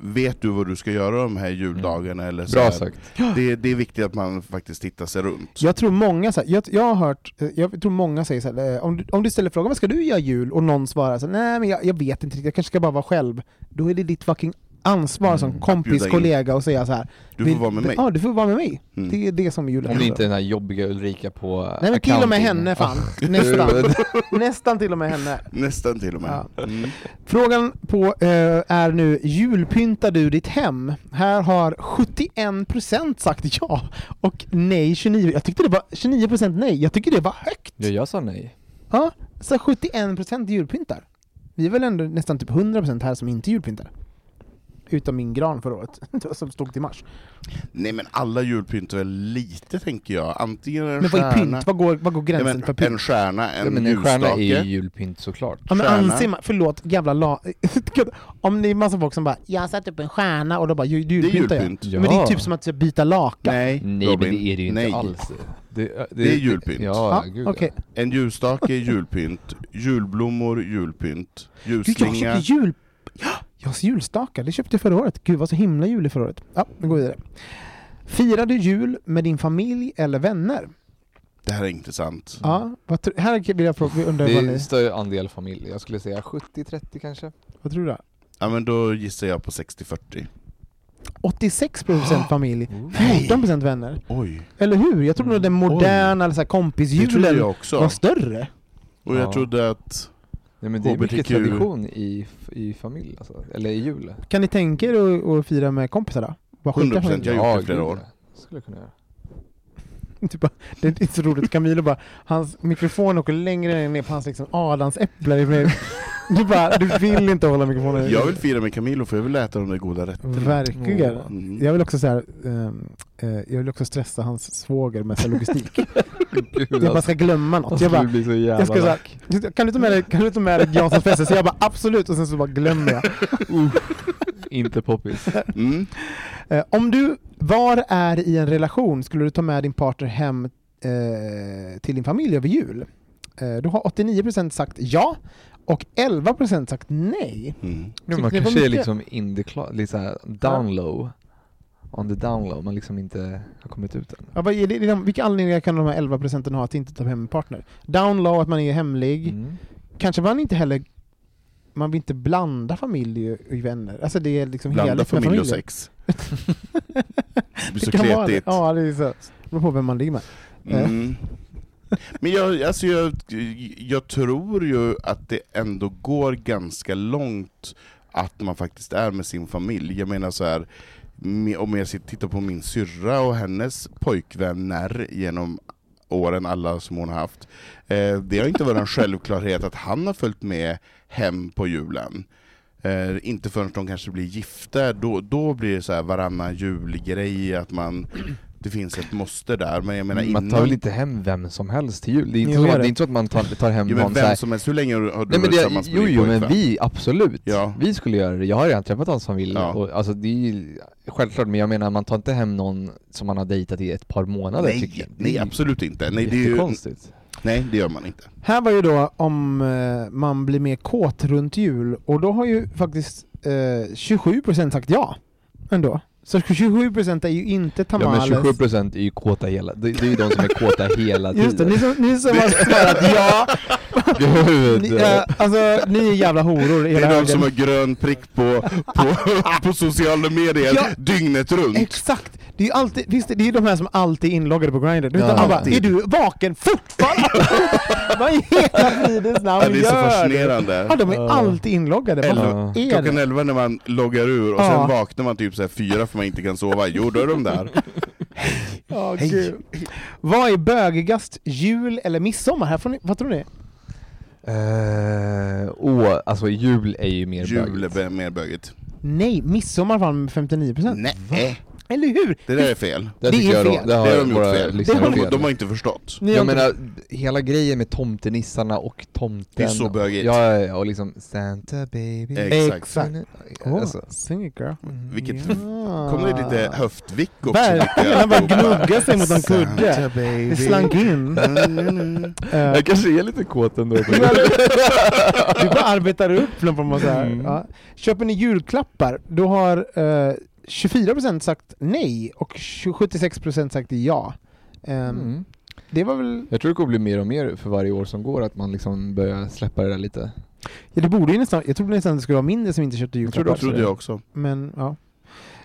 vet du vad du ska göra de här juldagarna? Eller så Bra här? sagt. Det, det är viktigt att man faktiskt tittar sig runt. Jag tror många, så här, jag, jag har hört, eh, jag tror många säger så här, eh, om, du, om du ställer frågan vad ska du göra jul? Och någon svarar så här, nej men jag, jag vet inte riktigt, jag kanske ska bara vara själv. Då är det ditt fucking ansvar som Mm. kompis, kollega och säga så här. Du får vill- vara med mig. Ja, du får vara med mig. Mm. Det är det som julen Om det inte är den här jobbiga Ulrika på Nej men till och med henne fan. Nästan. (laughs) Nästan till och med henne. Nästan till och med. Ja. Mm. Frågan på eh, är nu, julpyntar du ditt hem? Här har 71% sagt ja och nej 29%. Jag tyckte det var 29% nej, jag tycker det var högt. Ja, jag sa nej. Ja, så 71% julpyntar. Vi är väl ändå nästan typ 100% här som inte julpyntar. Utom min gran förra året, (laughs) som stod till mars. Nej men alla julpyntar väl lite tänker jag. Antingen en Men vad är stjärna, pynt? Vad går, vad går gränsen men för pynt? en stjärna, en Ja, men en stjärna är ju julpynt såklart. Ja men Stjärna. anser man, förlåt, jävla la... (laughs) Om det är massa folk som bara 'Jag har satt upp en stjärna' och då bara 'Ju- Det är julpyntar jag' julpynt. Ja. Men det är typ som att byta lakan. Nej, Nej Robin, men det är det ju inte alls. Det, Det är julpynt. Ja, gud okej. En ljusstake är julpynt, julblommor julpynt, Gud, jag ljusslinga... köpte jul... Ja, jag har julstakar, det köpte jag förra året. Gud vad så himla julig förra året. Ja, nu går vi vidare. Firar du jul med din familj eller vänner? Det här är intressant. Ja, vad tr- här vill jag fråga, undra Det vad, är ni, större andel familj. Jag skulle säga 70-30 kanske. vad tror du? då? Ja men då gissar jag på 60-40. 86% (gasps) familj, Mm. 14% vänner. Oj, Eller hur? Jag trodde nog den moderna eller så här, det trodde kompisjulen jag också. var större. Och jag Ja. trodde att... Nej men det är mycket tradition i, i familj alltså. Eller i jul. Kan ni tänka er att, att fira med kompisar då? Bara skicka 100%, familj? jag har gjort det flera gud, år. Skulle jag kunna göra. (laughs) Typ bara, det är så roligt, Camilo bara, hans mikrofon åker längre ner på hans liksom adamsäpple. (laughs) Du bara, du vill inte hålla mikrofonen Jag vill fira med Camilo för jag vill äta de där goda rätterna. Verkligen. Mm. Jag vill också så här, ehm, eh, jag vill också stressa hans svåger med så logistik. (laughs) Gud, jag bara ska glömma något. Jag bara, bli så jävla jag ska så här, kan du ta med dig, kan du ta med dig Janssons fester? Så jag bara absolut, och sen så bara glömmer jag. Inte poppis. Mm. Eh, om du var är i en relation, skulle du ta med din partner hem eh, till din familj över jul? Eh, då har 89% sagt ja, och 11% sagt nej. Mm. Man kanske är mycket. liksom in the såhär down low. On the down low, man liksom inte har kommit ut än. Ja, vad är det, det är de- vilka anledningar kan de här 11% ha att inte ta hem en partner? Down low, att man är hemlig. Mm. Kanske man inte heller man vill inte blanda familj och vänner. Alltså det är liksom Blanda med familj och sex. (laughs) Det blir så Det kletigt. Ja, det är så. Det beror på vem man ligger med. Mm. (laughs) Men jag, alltså jag, jag tror ju att det ändå går ganska långt att man faktiskt är med sin familj. Jag menar så här, om jag tittar på min syrra och hennes pojkvänner genom åren, alla som hon har haft. Eh, det har inte varit en självklarhet att han har följt med hem på julen. Eh, inte förrän de kanske blir gifta, då, då blir det så här varannan julgrej, att man, det finns ett måste där. Men jag menar man tar innan... väl inte hem vem som helst till jul? Det är inte, Jo, så, gör att, det det. är inte så att man tar, tar hem Jo, men någon vem såhär som helst, hur länge har du Nej, men varit det, tillsammans med jo, jo, men vi, absolut. Ja. Vi skulle göra det. Jag har redan träffat hans familj. Ja. Och, alltså, det är ju självklart, men jag menar man tar inte hem någon som man har dejtat i ett par månader Nej. Det nej är absolut inte. Nej, det är ju. Nej, det gör man inte. Här var ju då om eh, man blir mer kåt runt jul och då har ju faktiskt eh, 27% sagt ja ändå. Så 27% är ju inte Ja men tamales. 27% är ju kåta hela, det, det är ju de som är kåta hela tiden. (laughs) Just det, ni som, ni som har (laughs) svarat ja, Gud. ni, eh, alltså ni är jävla horor i Det är de som högen. har grön prick på, på, (laughs) på sociala medier Ja. dygnet runt. Exakt! Det är ju alltid, visst, det är de här som alltid är inloggade på Grindr. Ja, bara, är du vaken fortfarande? (laughs) Vad i hela fridens namn Ja, det är så gör du? fascinerande. Ja, de är alltid inloggade. Eller- är Klockan? 11 när man loggar ur och Ja. sen vaknar man typ så här fyra för man inte kan sova. Jo, då är de där. (laughs) Ja, gud. Vad är bögigast, jul eller midsommar? Här får ni, vad tror ni? Eh, åh, alltså jul är ju mer Jul bögigt. är mer bögigt. Nej, midsommar vann med 59%. Nej, Eller hur? det där är fel. Det, Det är jag fel. de, det har, Det har de gjort fel. Det har De, fel. de har inte förstått. Jag inte- menar, hela grejen med tomtenissarna och tomten Det är så bögigt. Ja, ja, och liksom Santa baby Exakt. Exakt. Åh, Alltså, sing it girl. Vilket, Ja. kommer det lite höftvick också? Verkligen, han bara gnuggar sig mot en kudde. Santa baby. Det slank in. Mm. Eh, jag kanske är lite kåt ändå. (laughs) Du bara arbetar upp någon form av så här. Mm. Ja. Köper ni julklappar, då har eh, 24% sagt nej och 76% sagt ja. Ehm, Mm. Det var väl, Jag tror det kommer bli mer och mer för varje år som går, att man liksom börjar släppa det där lite. ja, det borde ju nästan, jag trodde nästan det skulle vara mindre som inte köpte Jag julklappar. trodde, trodde jag också. Men ja.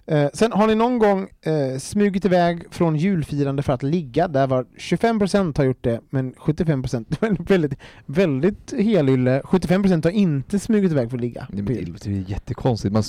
Eh, sen har ni någon gång eh, smugit iväg från julfirande för att ligga? Där var 25% har gjort det, men 75% det var väldigt, väldigt helylle. 75% har inte smugit iväg för att ligga. Det är, det är jättekonstigt, man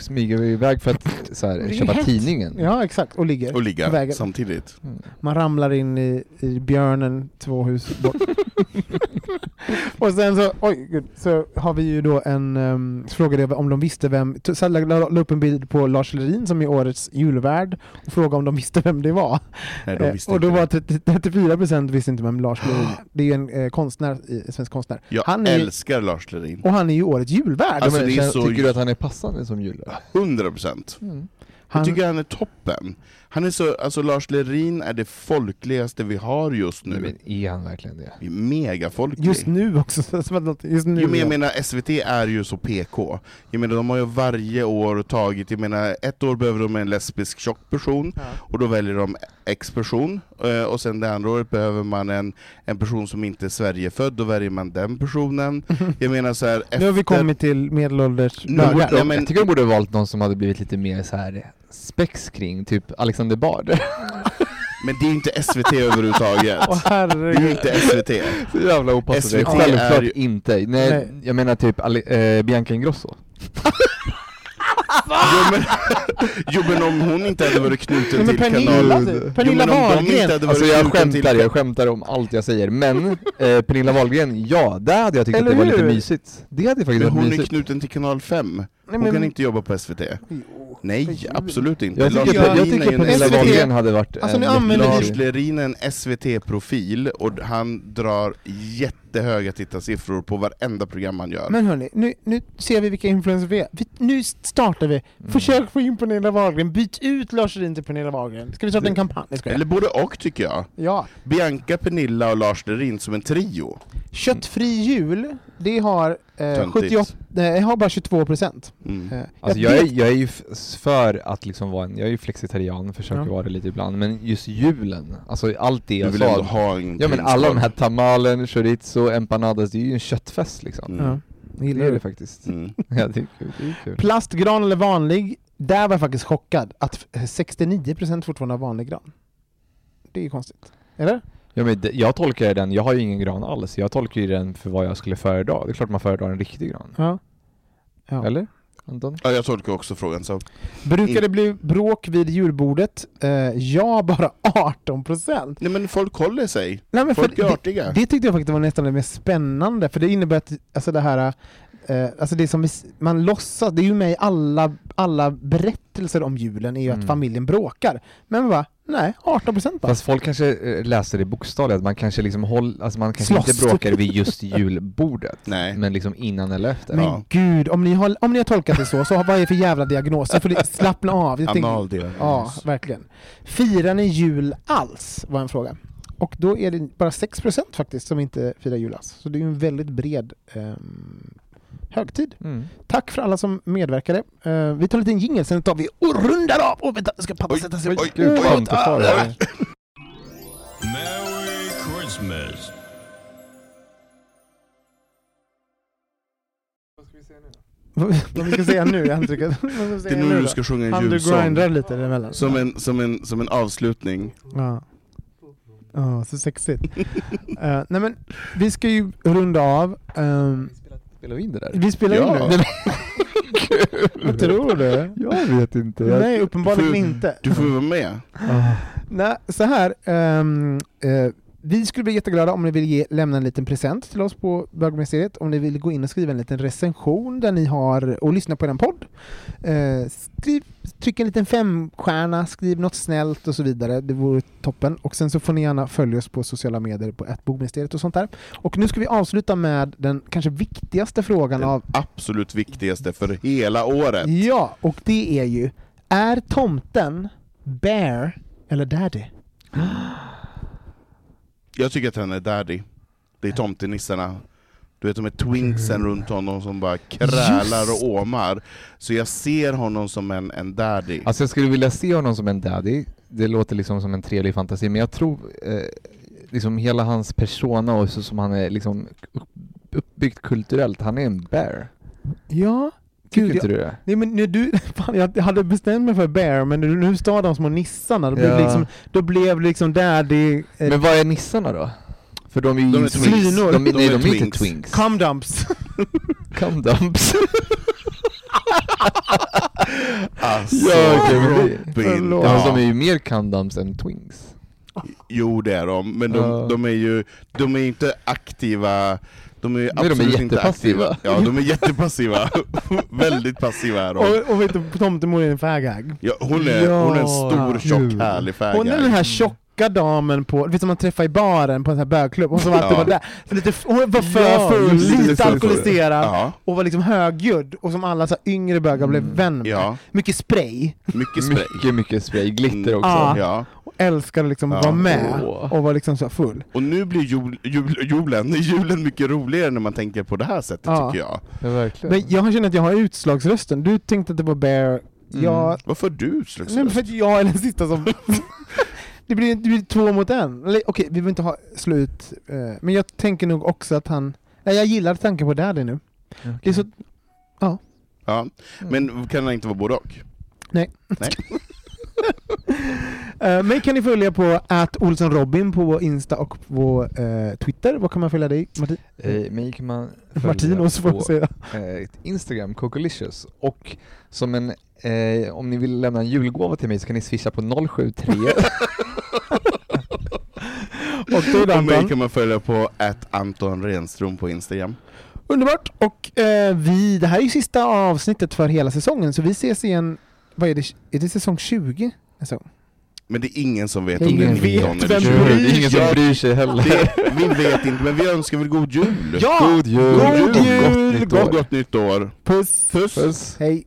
smyger iväg för att så här, (laughs) köpa hett. tidningen. Ja, exakt. Och ligger. Och ligga vägen. samtidigt. Mm. Man ramlar in i, i björnen två hus bort. (laughs) och sen så, oj gud, så har vi ju då en, um, frågade om de visste vem, så la, la, la upp en bild på Lars Lerin som är årets julvärd och frågade om de visste vem det var. Nej, de Eh, visste och då inte var det. 30, 34% visste inte vem Lars Lerin (gasps) Det är ju en eh, konstnär, eh, svensk konstnär. Jag han är, älskar Lars Lerin. och han är ju årets julvärd. Alltså, men, det är känner- så- Tycker du att han är passande som jul? 100 procent. Mm. han, Jag tycker han är toppen. Han är så, alltså Lars Lerin är det folkligaste vi har just nu. Men är han verkligen det? Vi är Megafolklig. just nu också. (laughs) som att något- just nu Jo, men jag ja. menar SVT är ju så PK. Jag menar de har ju varje år tagit, jag menar ett år behöver de en lesbisk tjock person, Ja. och då väljer de X-person, eh, och sen det andra året behöver man en, en person som inte är Sverigefödd, då väljer man den personen. (laughs) Jag menar så här, Nu har vi kommit till medelålders Nu borde- Ja, men- Jag tycker de borde ha valt någon som hade blivit lite mer så här spex kring, typ Alexander Bard. (laughs) Men det är ju inte SVT överhuvudtaget. Åh Det är ju inte SVT. (laughs) Så jävla opassande. SVT Självklart är inte. Nej, Nej. jag menar typ Ale- eh, Bianca Ingrosso. (laughs) Jo men, (laughs) jo men om hon inte hade varit knuten till Pernilla, kanal... Jo, Pernilla men om de inte Wahlgren. Alltså jag skämtar, jag skämtar om allt jag säger, men (laughs) eh, Pernilla Wahlgren, ja, där hade jag tyckt Eller att det var lite hur? mysigt. Det hade faktiskt Men varit hon är mysigt. knuten till kanal 5. Nej, Hon men- kan inte jobba på SVT. Nej, absolut inte. Jag tycker, jag, är tycker Pernilla SVT Wahlgren hade varit Alltså, en använder Lars Lerin är en SVT-profil och han drar jättehöga tittarsiffror på varenda program han gör. Men hörni, nu, nu ser vi vilka influencers vi är. Vi, nu startar vi. Mm. Försök få in Pernilla Wahlgren. Byt ut Lars Lerin till Pernilla Wahlgren. Ska vi starta en kampanj? Jag skojar. Eller både och tycker jag. Ja. Bianca, Pernilla och Lars Lerin som en trio. Köttfri jul, det har, eh, Töntigt. 78, nej, har bara 22 procent. Mm. Eh, Alltså jag är, jag är ju för att liksom vara en, jag är ju flexitarian, försöker Ja. vara det lite ibland, men just julen, alltså allt det Du jag vill sa, ändå ha en ja men alla de här tamalen, chorizo, empanadas, det är ju en köttfest liksom. Mm. Gillar det det. faktiskt. Mm. (laughs) Ja, det är kul. Det är kul. Plastgran eller vanlig? Där var jag faktiskt chockad att 69% fortfarande har vanlig gran. Det är ju konstigt. Eller? Ja, men jag tolkar den, jag har ju ingen gran alls, jag tolkar ju den för vad jag skulle föredra. Det är klart man föredrar en riktig gran. Ja. ja. Eller? Anton? Ja, jag tolkar också frågan så. Brukar det bli bråk vid julbordet? Eh, ja, bara (laughs) 18%. Nej men folk håller sig. Nej, men Folk är det, artiga. det tyckte jag faktiskt var nästan det mest spännande, för det innebär att alltså det här, eh, alltså det som vi, man låtsas, det är ju med i alla, alla berättelser om julen, är ju Mm. att familjen bråkar. Men va? Nej, 18% bara. Fast folk kanske eh, läser det bokstavligt, att man kanske liksom håll, alltså man kanske Slåss. inte bråkar vid just julbordet. (laughs) Nej. Men liksom innan eller efter. Men Ja. gud, om ni, har, om ni har tolkat det så, så vad är det för jävla diagnos? Så får ni (laughs) slappna av. Jag Analdiagnos. Ja, verkligen. Firar ni jul alls? var en fråga. och då är det bara 6% faktiskt som inte firar julas. Så det är ju en väldigt bred ehm, högtid. Mm. Tack för alla som medverkade. Eh, vi tar en liten jingel, sen tar vi och rundar av! Åh vänta, ska pappa Oj, sätta sig oj, oj, att ta det. Merry Christmas. Vad vad vi ska säga nu? Jag trycker, vad ska vi Det är säga nu du ska sjunga en Han du julsång. lite emellan. Som en, som, en, som en avslutning. Ja. Ja, så sexigt. Eh, nej men, vi ska ju runda av. Ehm, Spelar vi in det där? vi spelar Ja. in nu. Vad tror du? Jag vet inte. Nej, uppenbarligen Får- inte. Du får vara med. (laughs) Nej, så här. ehm, eh, vi skulle bli jätteglada om ni vill ge, lämna en liten present till oss på bögministeriet. Om ni vill gå in och skriva en liten recension där ni har och lyssna på en podd. Eh, skriv, tryck en liten femstjärna, skriv något snällt och så vidare. Det vore toppen. Och sen så får ni gärna följa oss på sociala medier på bogministeriet och sånt där. Och nu ska vi avsluta med den kanske viktigaste frågan Den av absolut viktigaste för hela året. Ja, och det är ju Är tomten Bear eller Daddy? (gasps) (gasps) Jag tycker att han är daddy. Det är tomtenissarna. Du vet de är twinksen runt honom som bara krälar Just. och åmar. Så jag ser honom som en, en daddy. Alltså jag skulle vilja se honom som en daddy, det låter liksom som en trevlig fantasi, men jag tror eh, liksom hela hans persona och så som han är liksom upp- uppbyggt kulturellt, han är en bear. Ja, Tycker Gud, inte jag, du det? nej, men när du, (laughs) fan, jag hade bestämt mig för Bear, men nu, nu står de små nissarna, då blev, Ja. det liksom, då blev liksom Daddy... Eh, Men vad är nissarna då? För de är ju De är. Slinor. De, De nej, är de är inte twinks. Cum dumps! (laughs) Come dumps. (laughs) Alltså, Ja, Robin. Ja. Fast de är ju mer come dumps än twinks. Jo det är de, men de, Ja. de är ju de är inte aktiva de är ju de är absolut inte jättepassiva. aktiva. Ja, de är jättepassiva. (laughs) Väldigt passiva är de. och, och vet du, tomtemor är en fägag. Ja, hon, är, hon är en stor, Ja. tjock, härlig fägag. Hon är den här tjocka damen på, vet du, som man träffar i baren på en sån här bögklubb, hon som alltid Ja. var där. För lite, hon var för Ja, full, just det, lite det alkoholiserad, Ja, och var liksom högljudd, och som alla så här yngre bögar blev vän med. ja, Mycket spray, mycket spray. Mycket, mycket spray. Glitter Mm. också. Ja. Ja. och älskade liksom att Ja. vara med, Åh. och var liksom så full. Och nu blir jul, jul, julen, (laughs) julen mycket roligare när man tänker på det här sättet Ja. tycker jag. Ja, verkligen. Men jag känner att jag har utslagsrösten, du tänkte att det var Bear, Mm. jag... Varför har du Nej, utslagsröst? för att jag är den sista som... (laughs) det, blir, det blir två mot en. Eller okej, vi behöver inte ha slut, eh, men jag tänker nog också att han... Nej, jag gillar tanken på Daddy nu. Det är så... Ja. Men kan det inte vara både och? Nej. Nej. Uh, (laughs) mig kan ni följa på att Olsson Robin på Insta och på eh, Twitter. Vad kan man följa dig, Martin? Eh, mig kan man följa Martinos får på säga. eh, Instagram, Cocolicious. Och som en, om ni vill lämna en julgåva till mig så kan ni swisha på 073 (laughs) Och det Och mig Anton. kan man följa på att Anton Renström på Instagram. Underbart! Och eh, vi, det här är ju sista avsnittet för hela säsongen, så vi ses igen, vad är det, är det säsong 20? nästa gång? Men det är ingen som vet Ingen om det är vet 19 eller vem 20. bryr Det är ingen som bryr sig heller. det, Vi vet inte, men vi önskar väl god jul? Ja! God jul! God och jul! Gott nytt gott nytt år! Puss! Puss! Puss! Hej!